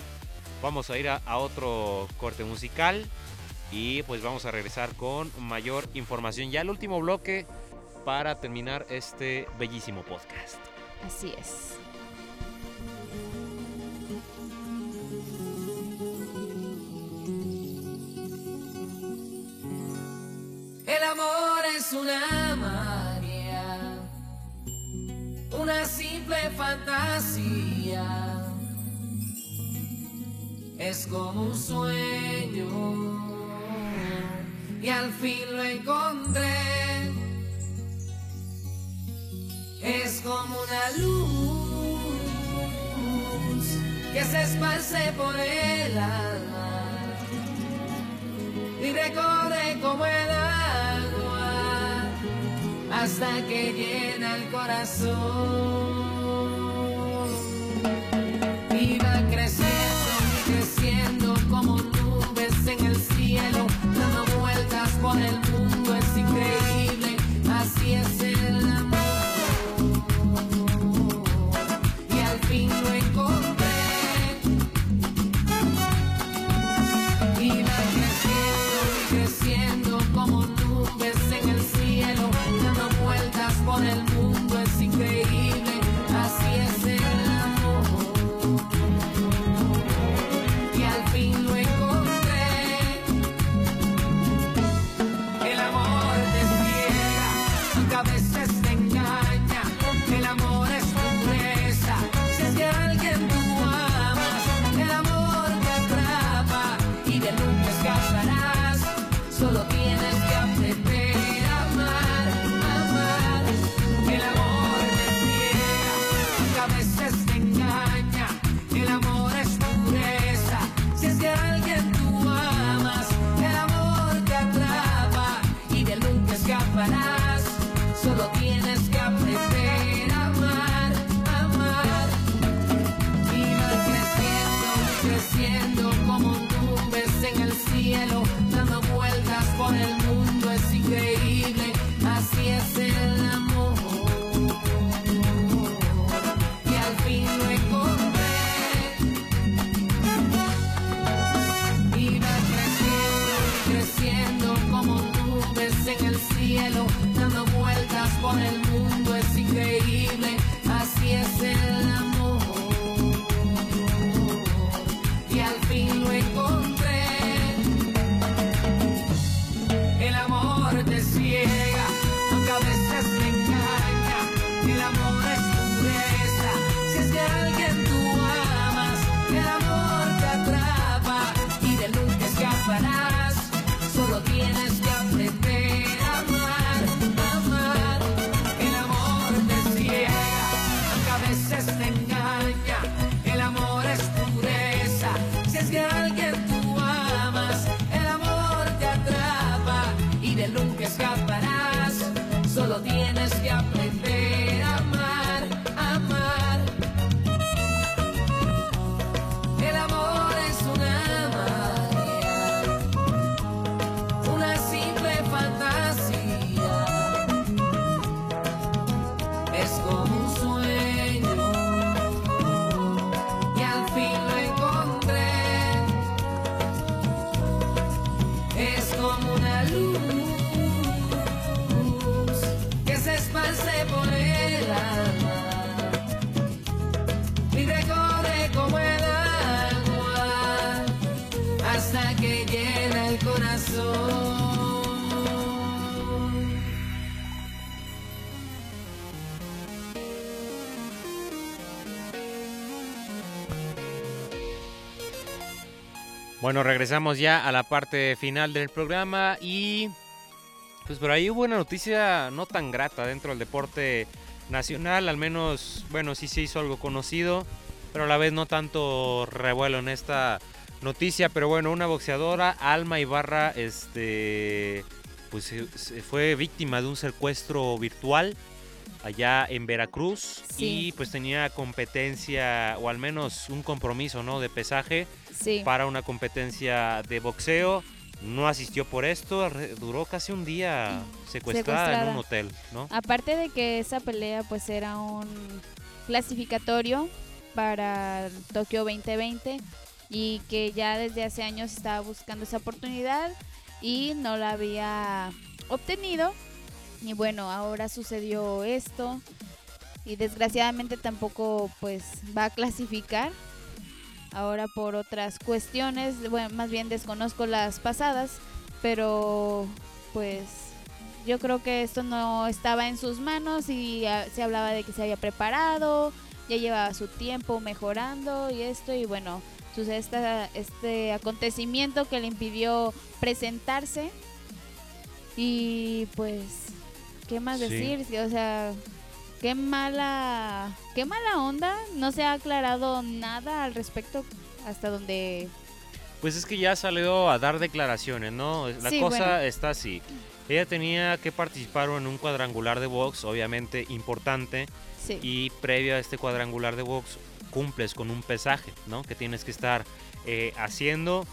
Vamos a ir a, a otro corte musical y pues vamos a regresar con mayor información. Ya el último bloque para terminar este bellísimo podcast. Así es. El amor es una magia, una simple fantasía. Es como un sueño y al fin lo encontré. Es como una luz que se esparce por el alma y recorre como el agua hasta que llena el corazón. Bueno, regresamos ya a la parte final del programa y pues por ahí hubo una noticia no tan grata dentro del deporte nacional, al menos, bueno, sí se hizo algo conocido, pero a la vez no tanto revuelo en esta noticia. Pero bueno, una boxeadora, Alma Ibarra, este, pues fue víctima de un secuestro virtual allá en Veracruz Sí. y pues tenía competencia o al menos un compromiso, ¿no? De pesaje Sí. para una competencia de boxeo. No asistió por esto, duró casi un día secuestrada, en un Secuestrada. hotel, ¿no? Aparte de que esa pelea pues era un clasificatorio para Tokio 2020 y que ya desde hace años estaba buscando esa oportunidad y no la había obtenido. Y bueno, ahora sucedió esto y desgraciadamente tampoco pues va a clasificar. Ahora por otras cuestiones, bueno, más bien desconozco las pasadas, pero pues yo creo que esto no estaba en sus manos y ah, se hablaba de que se había preparado, ya llevaba su tiempo mejorando y esto y bueno, sucede esta- este acontecimiento que le impidió presentarse y pues, ¿qué más Sí. decir? O sea, qué mala, qué mala onda, no se ha aclarado nada al respecto hasta donde... Pues es que ya salió a dar declaraciones, ¿no? La Sí, cosa bueno. está así. Ella tenía que participar en un cuadrangular de box, obviamente importante, Sí, y previo a este cuadrangular de box cumples con un pesaje, ¿no? Que tienes que estar eh, haciendo.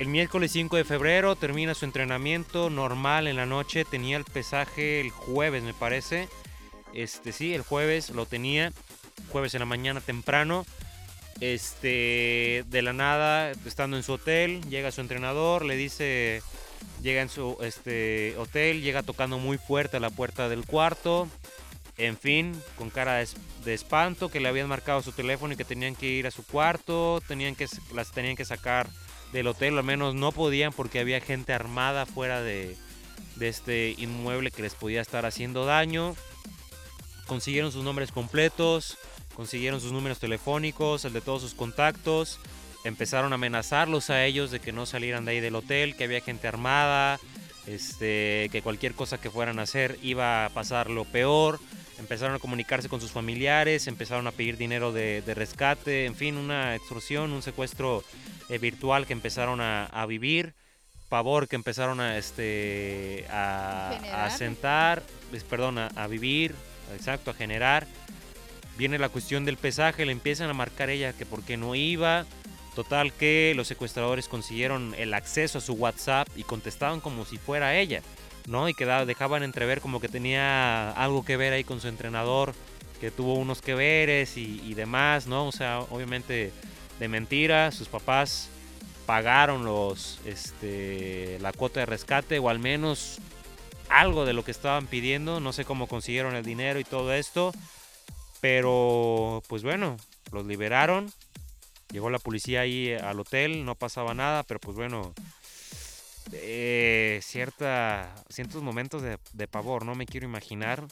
El miércoles 5 de febrero termina su entrenamiento normal en la noche. Tenía el pesaje el jueves, me parece. Este sí, el jueves lo tenía. Jueves en la mañana temprano. Este, de la nada, estando en su hotel, llega su entrenador, le dice, llega en su este hotel, llega tocando muy fuerte a la puerta del cuarto. En fin, con cara de, de espanto, que le habían marcado su teléfono y que tenían que ir a su cuarto, tenían que, las tenían que sacar del hotel, al menos no podían porque había gente armada fuera de, de este inmueble que les podía estar haciendo daño. Consiguieron sus nombres completos, consiguieron sus números telefónicos, el de todos sus contactos, empezaron a amenazarlos a ellos de que no salieran de ahí del hotel, que había gente armada, este, que cualquier cosa que fueran a hacer iba a pasar lo peor. Empezaron a comunicarse con sus familiares, empezaron a pedir dinero de, de rescate, en fin, una extorsión, un secuestro eh, virtual que empezaron a, a vivir, pavor que empezaron a, este, a, a sentar, pues, perdón, a, a vivir, exacto, a generar. Viene la cuestión del pesaje, le empiezan a marcar ella que por qué no iba. Total que los secuestradores consiguieron el acceso a su WhatsApp y contestaban como si fuera ella, ¿no? Y quedaba, dejaban entrever como que tenía algo que ver ahí con su entrenador, que tuvo unos que veres y, y demás, ¿no? O sea, obviamente de mentira, sus papás pagaron los, este, la cuota de rescate o al menos algo de lo que estaban pidiendo, no sé cómo consiguieron el dinero y todo esto, pero pues bueno, los liberaron. Llegó la policía ahí al hotel, no pasaba nada, pero pues bueno, eh, cierta, ciertos momentos de, de pavor, no me quiero imaginar.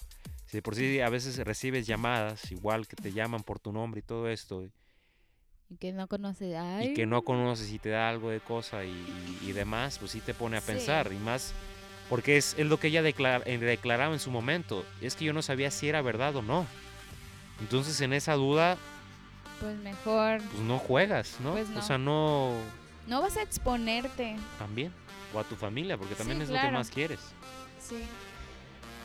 Si por sí a veces recibes llamadas, igual que te llaman por tu nombre y todo esto, y que no conoce... Ay, y que no conoces y te da algo de cosa y, y- y demás, pues sí te pone a Sí. pensar. Y más porque es, es lo que ella declar- eh, declaraba en su momento. Es que yo no sabía si era verdad o no. Entonces en esa duda, Pues mejor pues no juegas, ¿no? Pues O no. sea, no no vas a exponerte. también. O a tu familia, porque también Sí, es lo claro. que más quieres. Sí.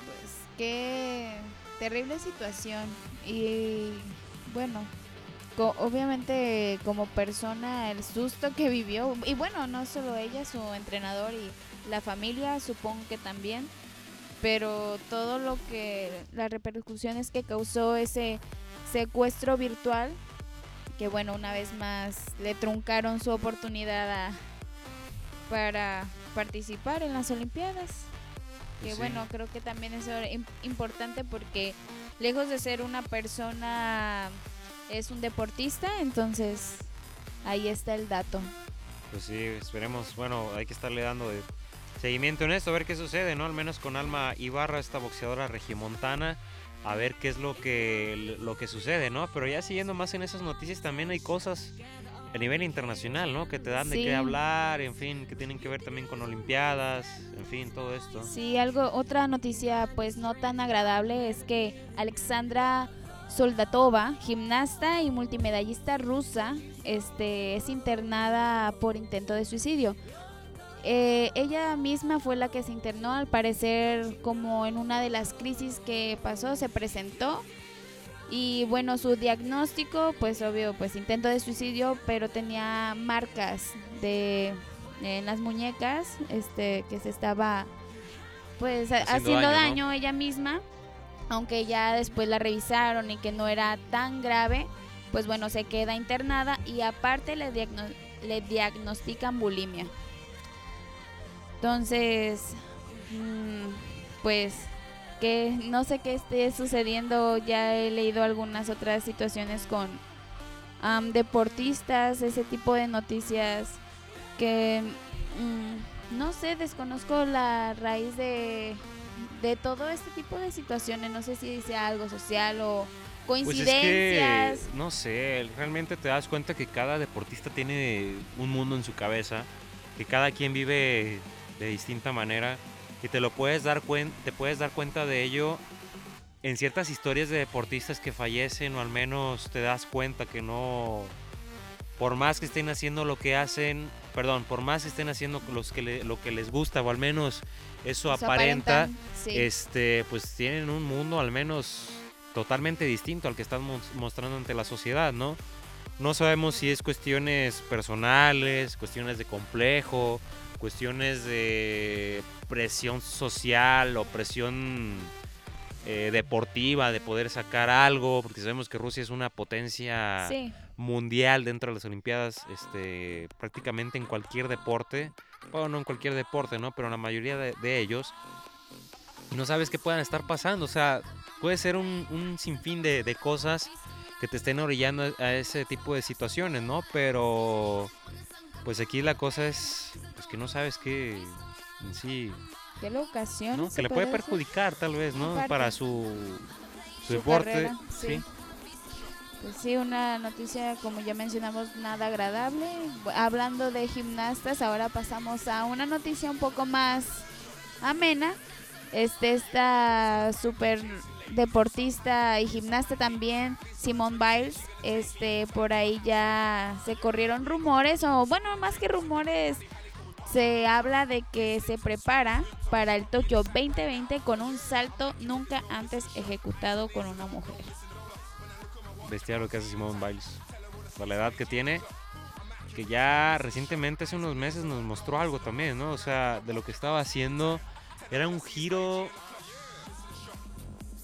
Pues qué terrible situación. Y bueno, co- obviamente como persona el susto que vivió, y bueno, no solo ella, su entrenador y la familia, supongo que también, pero todo lo que, las repercusiones que causó ese secuestro virtual, que bueno, una vez más le truncaron su oportunidad a- para participar en las Olimpiadas. Que sí. bueno, creo que también es importante porque lejos de ser una persona, es un deportista, entonces ahí está el dato. Pues sí, esperemos, bueno, hay que estarle dando de seguimiento en esto, a ver qué sucede, ¿no? Al menos con Alma Ibarra, esta boxeadora regiomontana, a ver qué es lo que, lo que sucede, ¿no? Pero ya siguiendo más en esas noticias también hay cosas a nivel internacional, ¿no? Que te dan de qué hablar, en fin, que tienen que ver también con Olimpiadas, en fin, todo esto. Sí, algo, otra noticia pues no tan agradable es que Alexandra Soldatova, gimnasta y multimedallista rusa, este, es internada por intento de suicidio. Eh, ella misma fue la que se internó, al parecer como en una de las crisis que pasó, se presentó. Y bueno, su diagnóstico, pues obvio, pues intento de suicidio, pero tenía marcas de en las muñecas, este, que se estaba pues ha- Haciendo haciendo, daño, daño, ¿no? ella misma, aunque ya después la revisaron y que no era tan grave, pues bueno, se queda internada y aparte le, le diagnostican bulimia. Entonces, mm, pues que no sé qué esté sucediendo, ya he leído algunas otras situaciones con deportistas, ese tipo de noticias que mm, no sé, desconozco la raíz de, de todo este tipo de situaciones, no sé si sea algo social o Pues es que, coincidencias. no sé, realmente te das cuenta que cada deportista tiene un mundo en su cabeza, que cada quien vive de distinta manera y te lo puedes dar cuen- te puedes dar cuenta de ello en ciertas historias de deportistas que fallecen o al menos te das cuenta que no por más que estén haciendo lo que hacen, perdón, por más que estén haciendo los que le- lo que les gusta o al menos eso, aparenta, sí. este, pues tienen un mundo al menos totalmente distinto al que están mos- mostrando ante la sociedad, ¿no? No sabemos si es cuestiones personales, cuestiones de complejo, cuestiones de presión social o presión eh, deportiva de poder sacar algo, porque sabemos que Rusia es una potencia Sí. Mundial dentro de las Olimpiadas, este, prácticamente en cualquier deporte, bueno, no en cualquier deporte, ¿no? Pero en la mayoría de, de ellos, no sabes qué puedan estar pasando, o sea, puede ser un, un sinfín de, de cosas que te estén orillando a- ese tipo de situaciones, ¿no? Pero, pues aquí la cosa es, pues que no sabes qué, en sí, ¿Qué se Que le puede perjudicar tal vez, ¿no? Para su, su, Su deporte, carrera, sí. sí. Pues sí, una noticia, como ya mencionamos, nada agradable. Hablando de gimnastas, ahora pasamos a una noticia un poco más amena. Este, esta super deportista y gimnasta también, Simone Biles, este, por ahí ya se corrieron rumores, o bueno, más que rumores, se habla de que se prepara para el Tokio 2020 con un salto nunca antes ejecutado con una mujer. Bestial lo que hace Simone Biles. Por la edad que tiene, que ya recientemente, hace unos meses, nos mostró algo también, ¿no? O sea, de lo que estaba haciendo, era un giro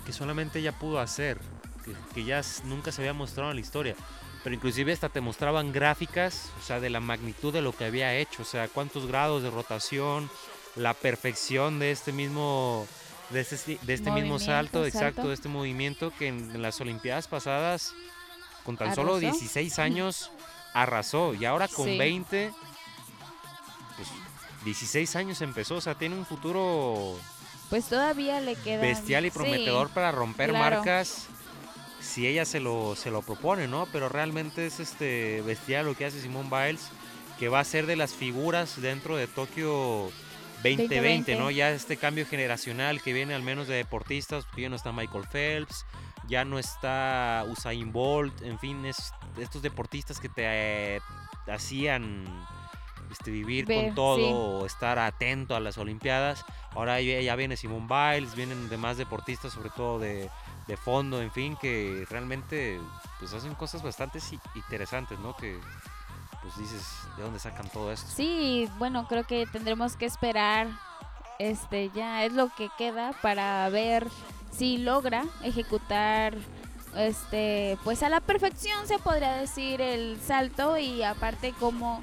que solamente ella pudo hacer, que, que ya nunca se había mostrado en la historia. Pero inclusive hasta te mostraban gráficas, o sea, de la magnitud de lo que había hecho, o sea, cuántos grados de rotación, la perfección de este mismo de este, de este mismo salto, exacto, de este movimiento que en, las Olimpiadas pasadas, con tan solo Arrasó. 16 años, arrasó. Y ahora con Sí. 20, pues 16 años empezó, o sea, tiene un futuro Pues todavía le queda bestial y prometedor para romper claro. marcas si ella se lo, se lo propone, ¿no? Pero realmente es este bestial lo que hace Simone Biles, que va a ser de las figuras dentro de Tokio 2020, 2020. ¿no? Ya este cambio generacional que viene al menos de deportistas, porque ya no está Michael Phelps, ya no está Usain Bolt, en fin, es estos deportistas que te eh, hacían este, vivir Ver, con todo sí. o estar atento a las Olimpiadas. Ahora ya, ya viene Simone Biles, vienen demás deportistas, sobre todo de, de fondo, en fin, que realmente pues hacen cosas bastante interesantes, ¿no? Que pues dices, ¿de dónde sacan todo esto? Sí, bueno, creo que tendremos que esperar. Este, ya es lo que queda para ver si logra ejecutar este pues a la perfección se podría decir el salto y aparte cómo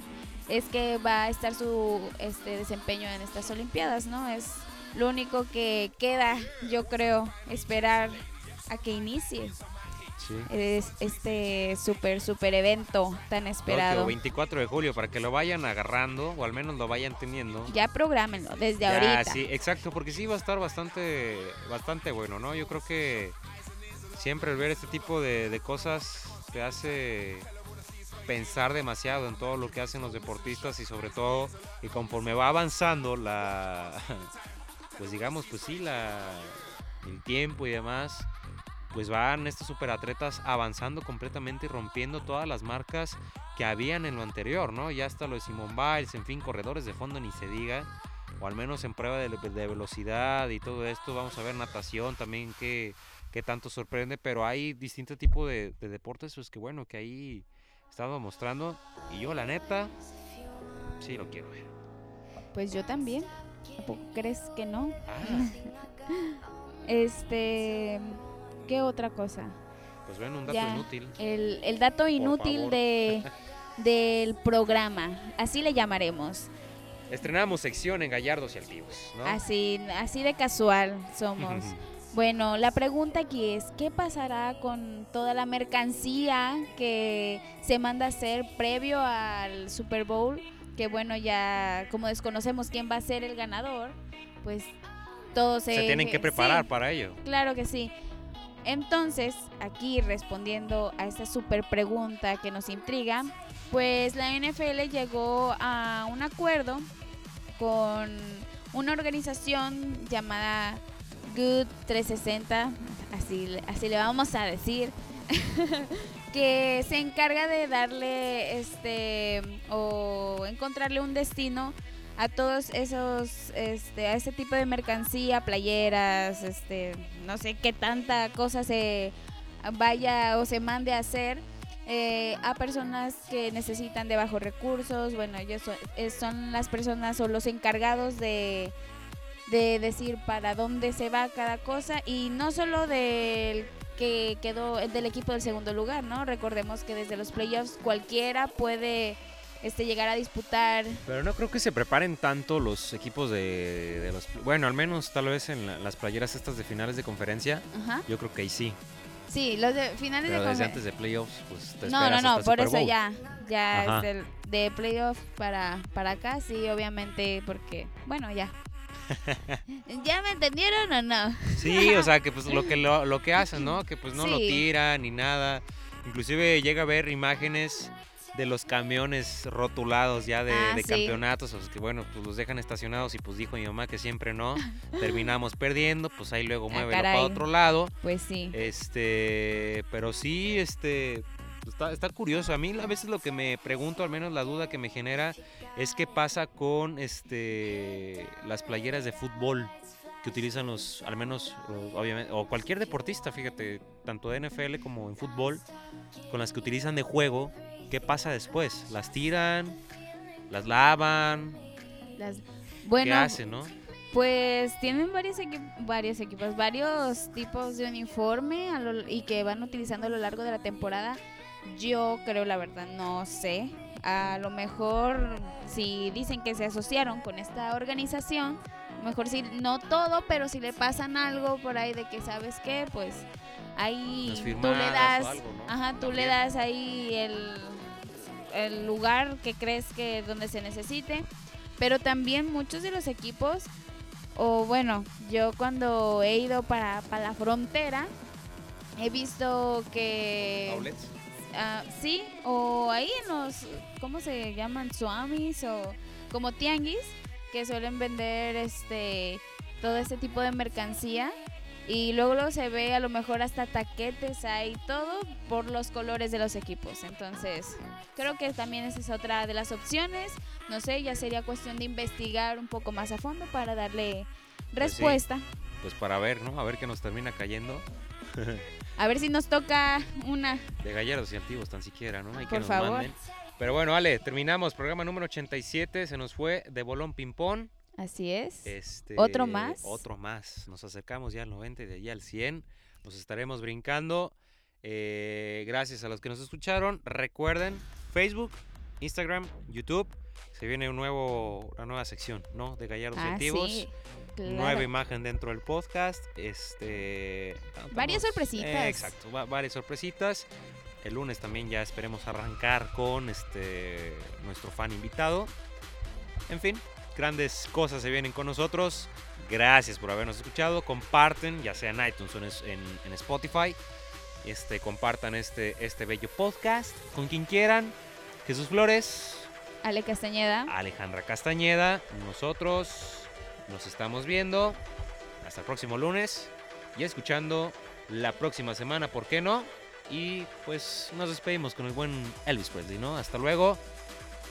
es que va a estar su este desempeño en estas olimpiadas no es lo único que queda yo creo esperar a que inicie Sí. es este super super evento tan esperado Tokio, 24 de julio, para que lo vayan agarrando, o al menos lo vayan teniendo. ya prográmenlo desde Ya, ahorita sí, exacto, porque sí va a estar bastante, bastante bueno, ¿no? Yo creo que siempre el ver este tipo de, de cosas te hace pensar demasiado en todo lo que hacen los deportistas y sobre todo y conforme va avanzando la pues digamos pues sí la el tiempo y demás pues van estos superatletas avanzando completamente y rompiendo todas las marcas que habían en lo anterior, ¿no? Ya hasta lo de Simone Biles, en fin, corredores de fondo ni se diga, o al menos en prueba de, de velocidad y todo esto, vamos a ver natación también que, que tanto sorprende, pero hay distintos tipos de, de deportes, pues que bueno, que ahí estaba mostrando, y yo la neta, sí lo quiero ver. Pues yo también. ¿A poco crees que no? Ah, Este, ¿qué otra cosa? pues bueno, un dato Ya, inútil. El, el dato inútil de del programa, así le llamaremos. Estrenamos sección en Gallardos y Altivos, ¿no? Así, así de casual somos. Bueno, la pregunta aquí es, ¿qué pasará con toda la mercancía que se manda a hacer previo al Super Bowl? Que bueno, ya como desconocemos quién va a ser el ganador, pues todos Se tienen que sí, preparar para ello. Claro que sí. Entonces, aquí respondiendo a esta super pregunta que nos intriga, pues la NFL llegó a un acuerdo con una organización llamada Good 360, así, así le vamos a decir, que se encarga de darle este o encontrarle un destino a todos esos este a ese tipo de mercancía playeras este no sé qué tanta cosa se vaya o se mande a hacer eh, a personas que necesitan de bajos recursos. Bueno ellos son, eh, son las personas o los encargados de de decir para dónde se va cada cosa y no solo del que quedó del equipo del segundo lugar no recordemos que desde los playoffs cualquiera puede este llegar a disputar Pero no creo que se preparen tanto los equipos de, de los... Bueno, al menos tal vez en la- las playeras estas de finales de conferencia, Ajá. yo creo que ahí sí. Sí, los de finales Pero de desde antes de playoffs, pues te No, no, no, por eso ya, ya es de playoff para, para acá, sí, obviamente, porque, bueno, ya. ¿Ya me entendieron o no? Sí, o sea, que pues lo que, lo, lo que hacen, ¿no? Que pues no lo tiran ni nada. Inclusive llega a ver imágenes de los camiones rotulados ya de, Ah, de sí. campeonatos, o sea, que bueno, pues los dejan estacionados y pues dijo mi mamá que siempre no, terminamos perdiendo, pues ahí luego Ah, muévelo para caray. otro lado. Pues sí. Este, pero sí, este, está, está curioso. A mí a veces lo que me pregunto, al menos la duda que me genera, es qué pasa con este las playeras de fútbol que utilizan los, al menos, obviamente, o cualquier deportista, fíjate, tanto de NFL como en fútbol, con las que utilizan de juego, ¿qué pasa después? ¿Las tiran? ¿Las lavan? Las- ¿Qué bueno, hacen, no? pues tienen varios, equi- varios equipos, varios tipos de uniforme a lo- y que van utilizando a lo largo de la temporada. Yo creo, la verdad, no sé. A lo mejor, si dicen que se asociaron con esta organización, mejor si no todo, pero si le pasan algo por ahí de que sabes qué, pues ahí tú le das, algo, ¿no? ajá, tú le das ahí el, el lugar que crees que donde se necesite. Pero también muchos de los equipos, o bueno, yo cuando he ido para, para la frontera, he visto que... Outlets. Ah, sí, o ahí en los, ¿cómo se llaman? Swamis o como tianguis, que suelen vender este todo este tipo de mercancía. Y luego, luego se ve a lo mejor hasta taquetes ahí, todo por los colores de los equipos. Entonces, creo que también esa es otra de las opciones. No sé, ya sería cuestión de investigar un poco más a fondo para darle Pues sí. respuesta. Pues para ver, ¿no? A ver qué nos termina cayendo. A ver si nos toca una. De gallardos y antiguos tan siquiera, ¿no? Hay que Por nos favor. manden. Pero bueno, Ale, terminamos. Programa número 87. Se nos fue de bolón ping-pong. Así es. Este, ¿Otro más? Otro más. Nos acercamos ya al 90 y de allí al 100. Nos estaremos brincando. Eh, gracias a los que nos escucharon. Recuerden, Facebook, Instagram, YouTube. Se viene un nuevo, una nueva sección, ¿no? De gallardos Ah, antiguos. sí, claro. Nueva imagen dentro del podcast. Este. Varias sorpresitas. Eh, exacto, va- varias sorpresitas. El lunes también ya esperemos arrancar con este nuestro fan invitado. En fin, grandes cosas se vienen con nosotros. Gracias por habernos escuchado. Comparten, ya sea en iTunes o en, Spotify. Este, compartan este, este bello podcast con quien quieran. Jesús Flores, Ale Castañeda. Alejandra Castañeda, nosotros nos estamos viendo hasta el próximo lunes y escuchando la próxima semana, ¿por qué no? Y pues nos despedimos con el buen Elvis Presley, ¿no? Hasta luego,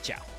chao.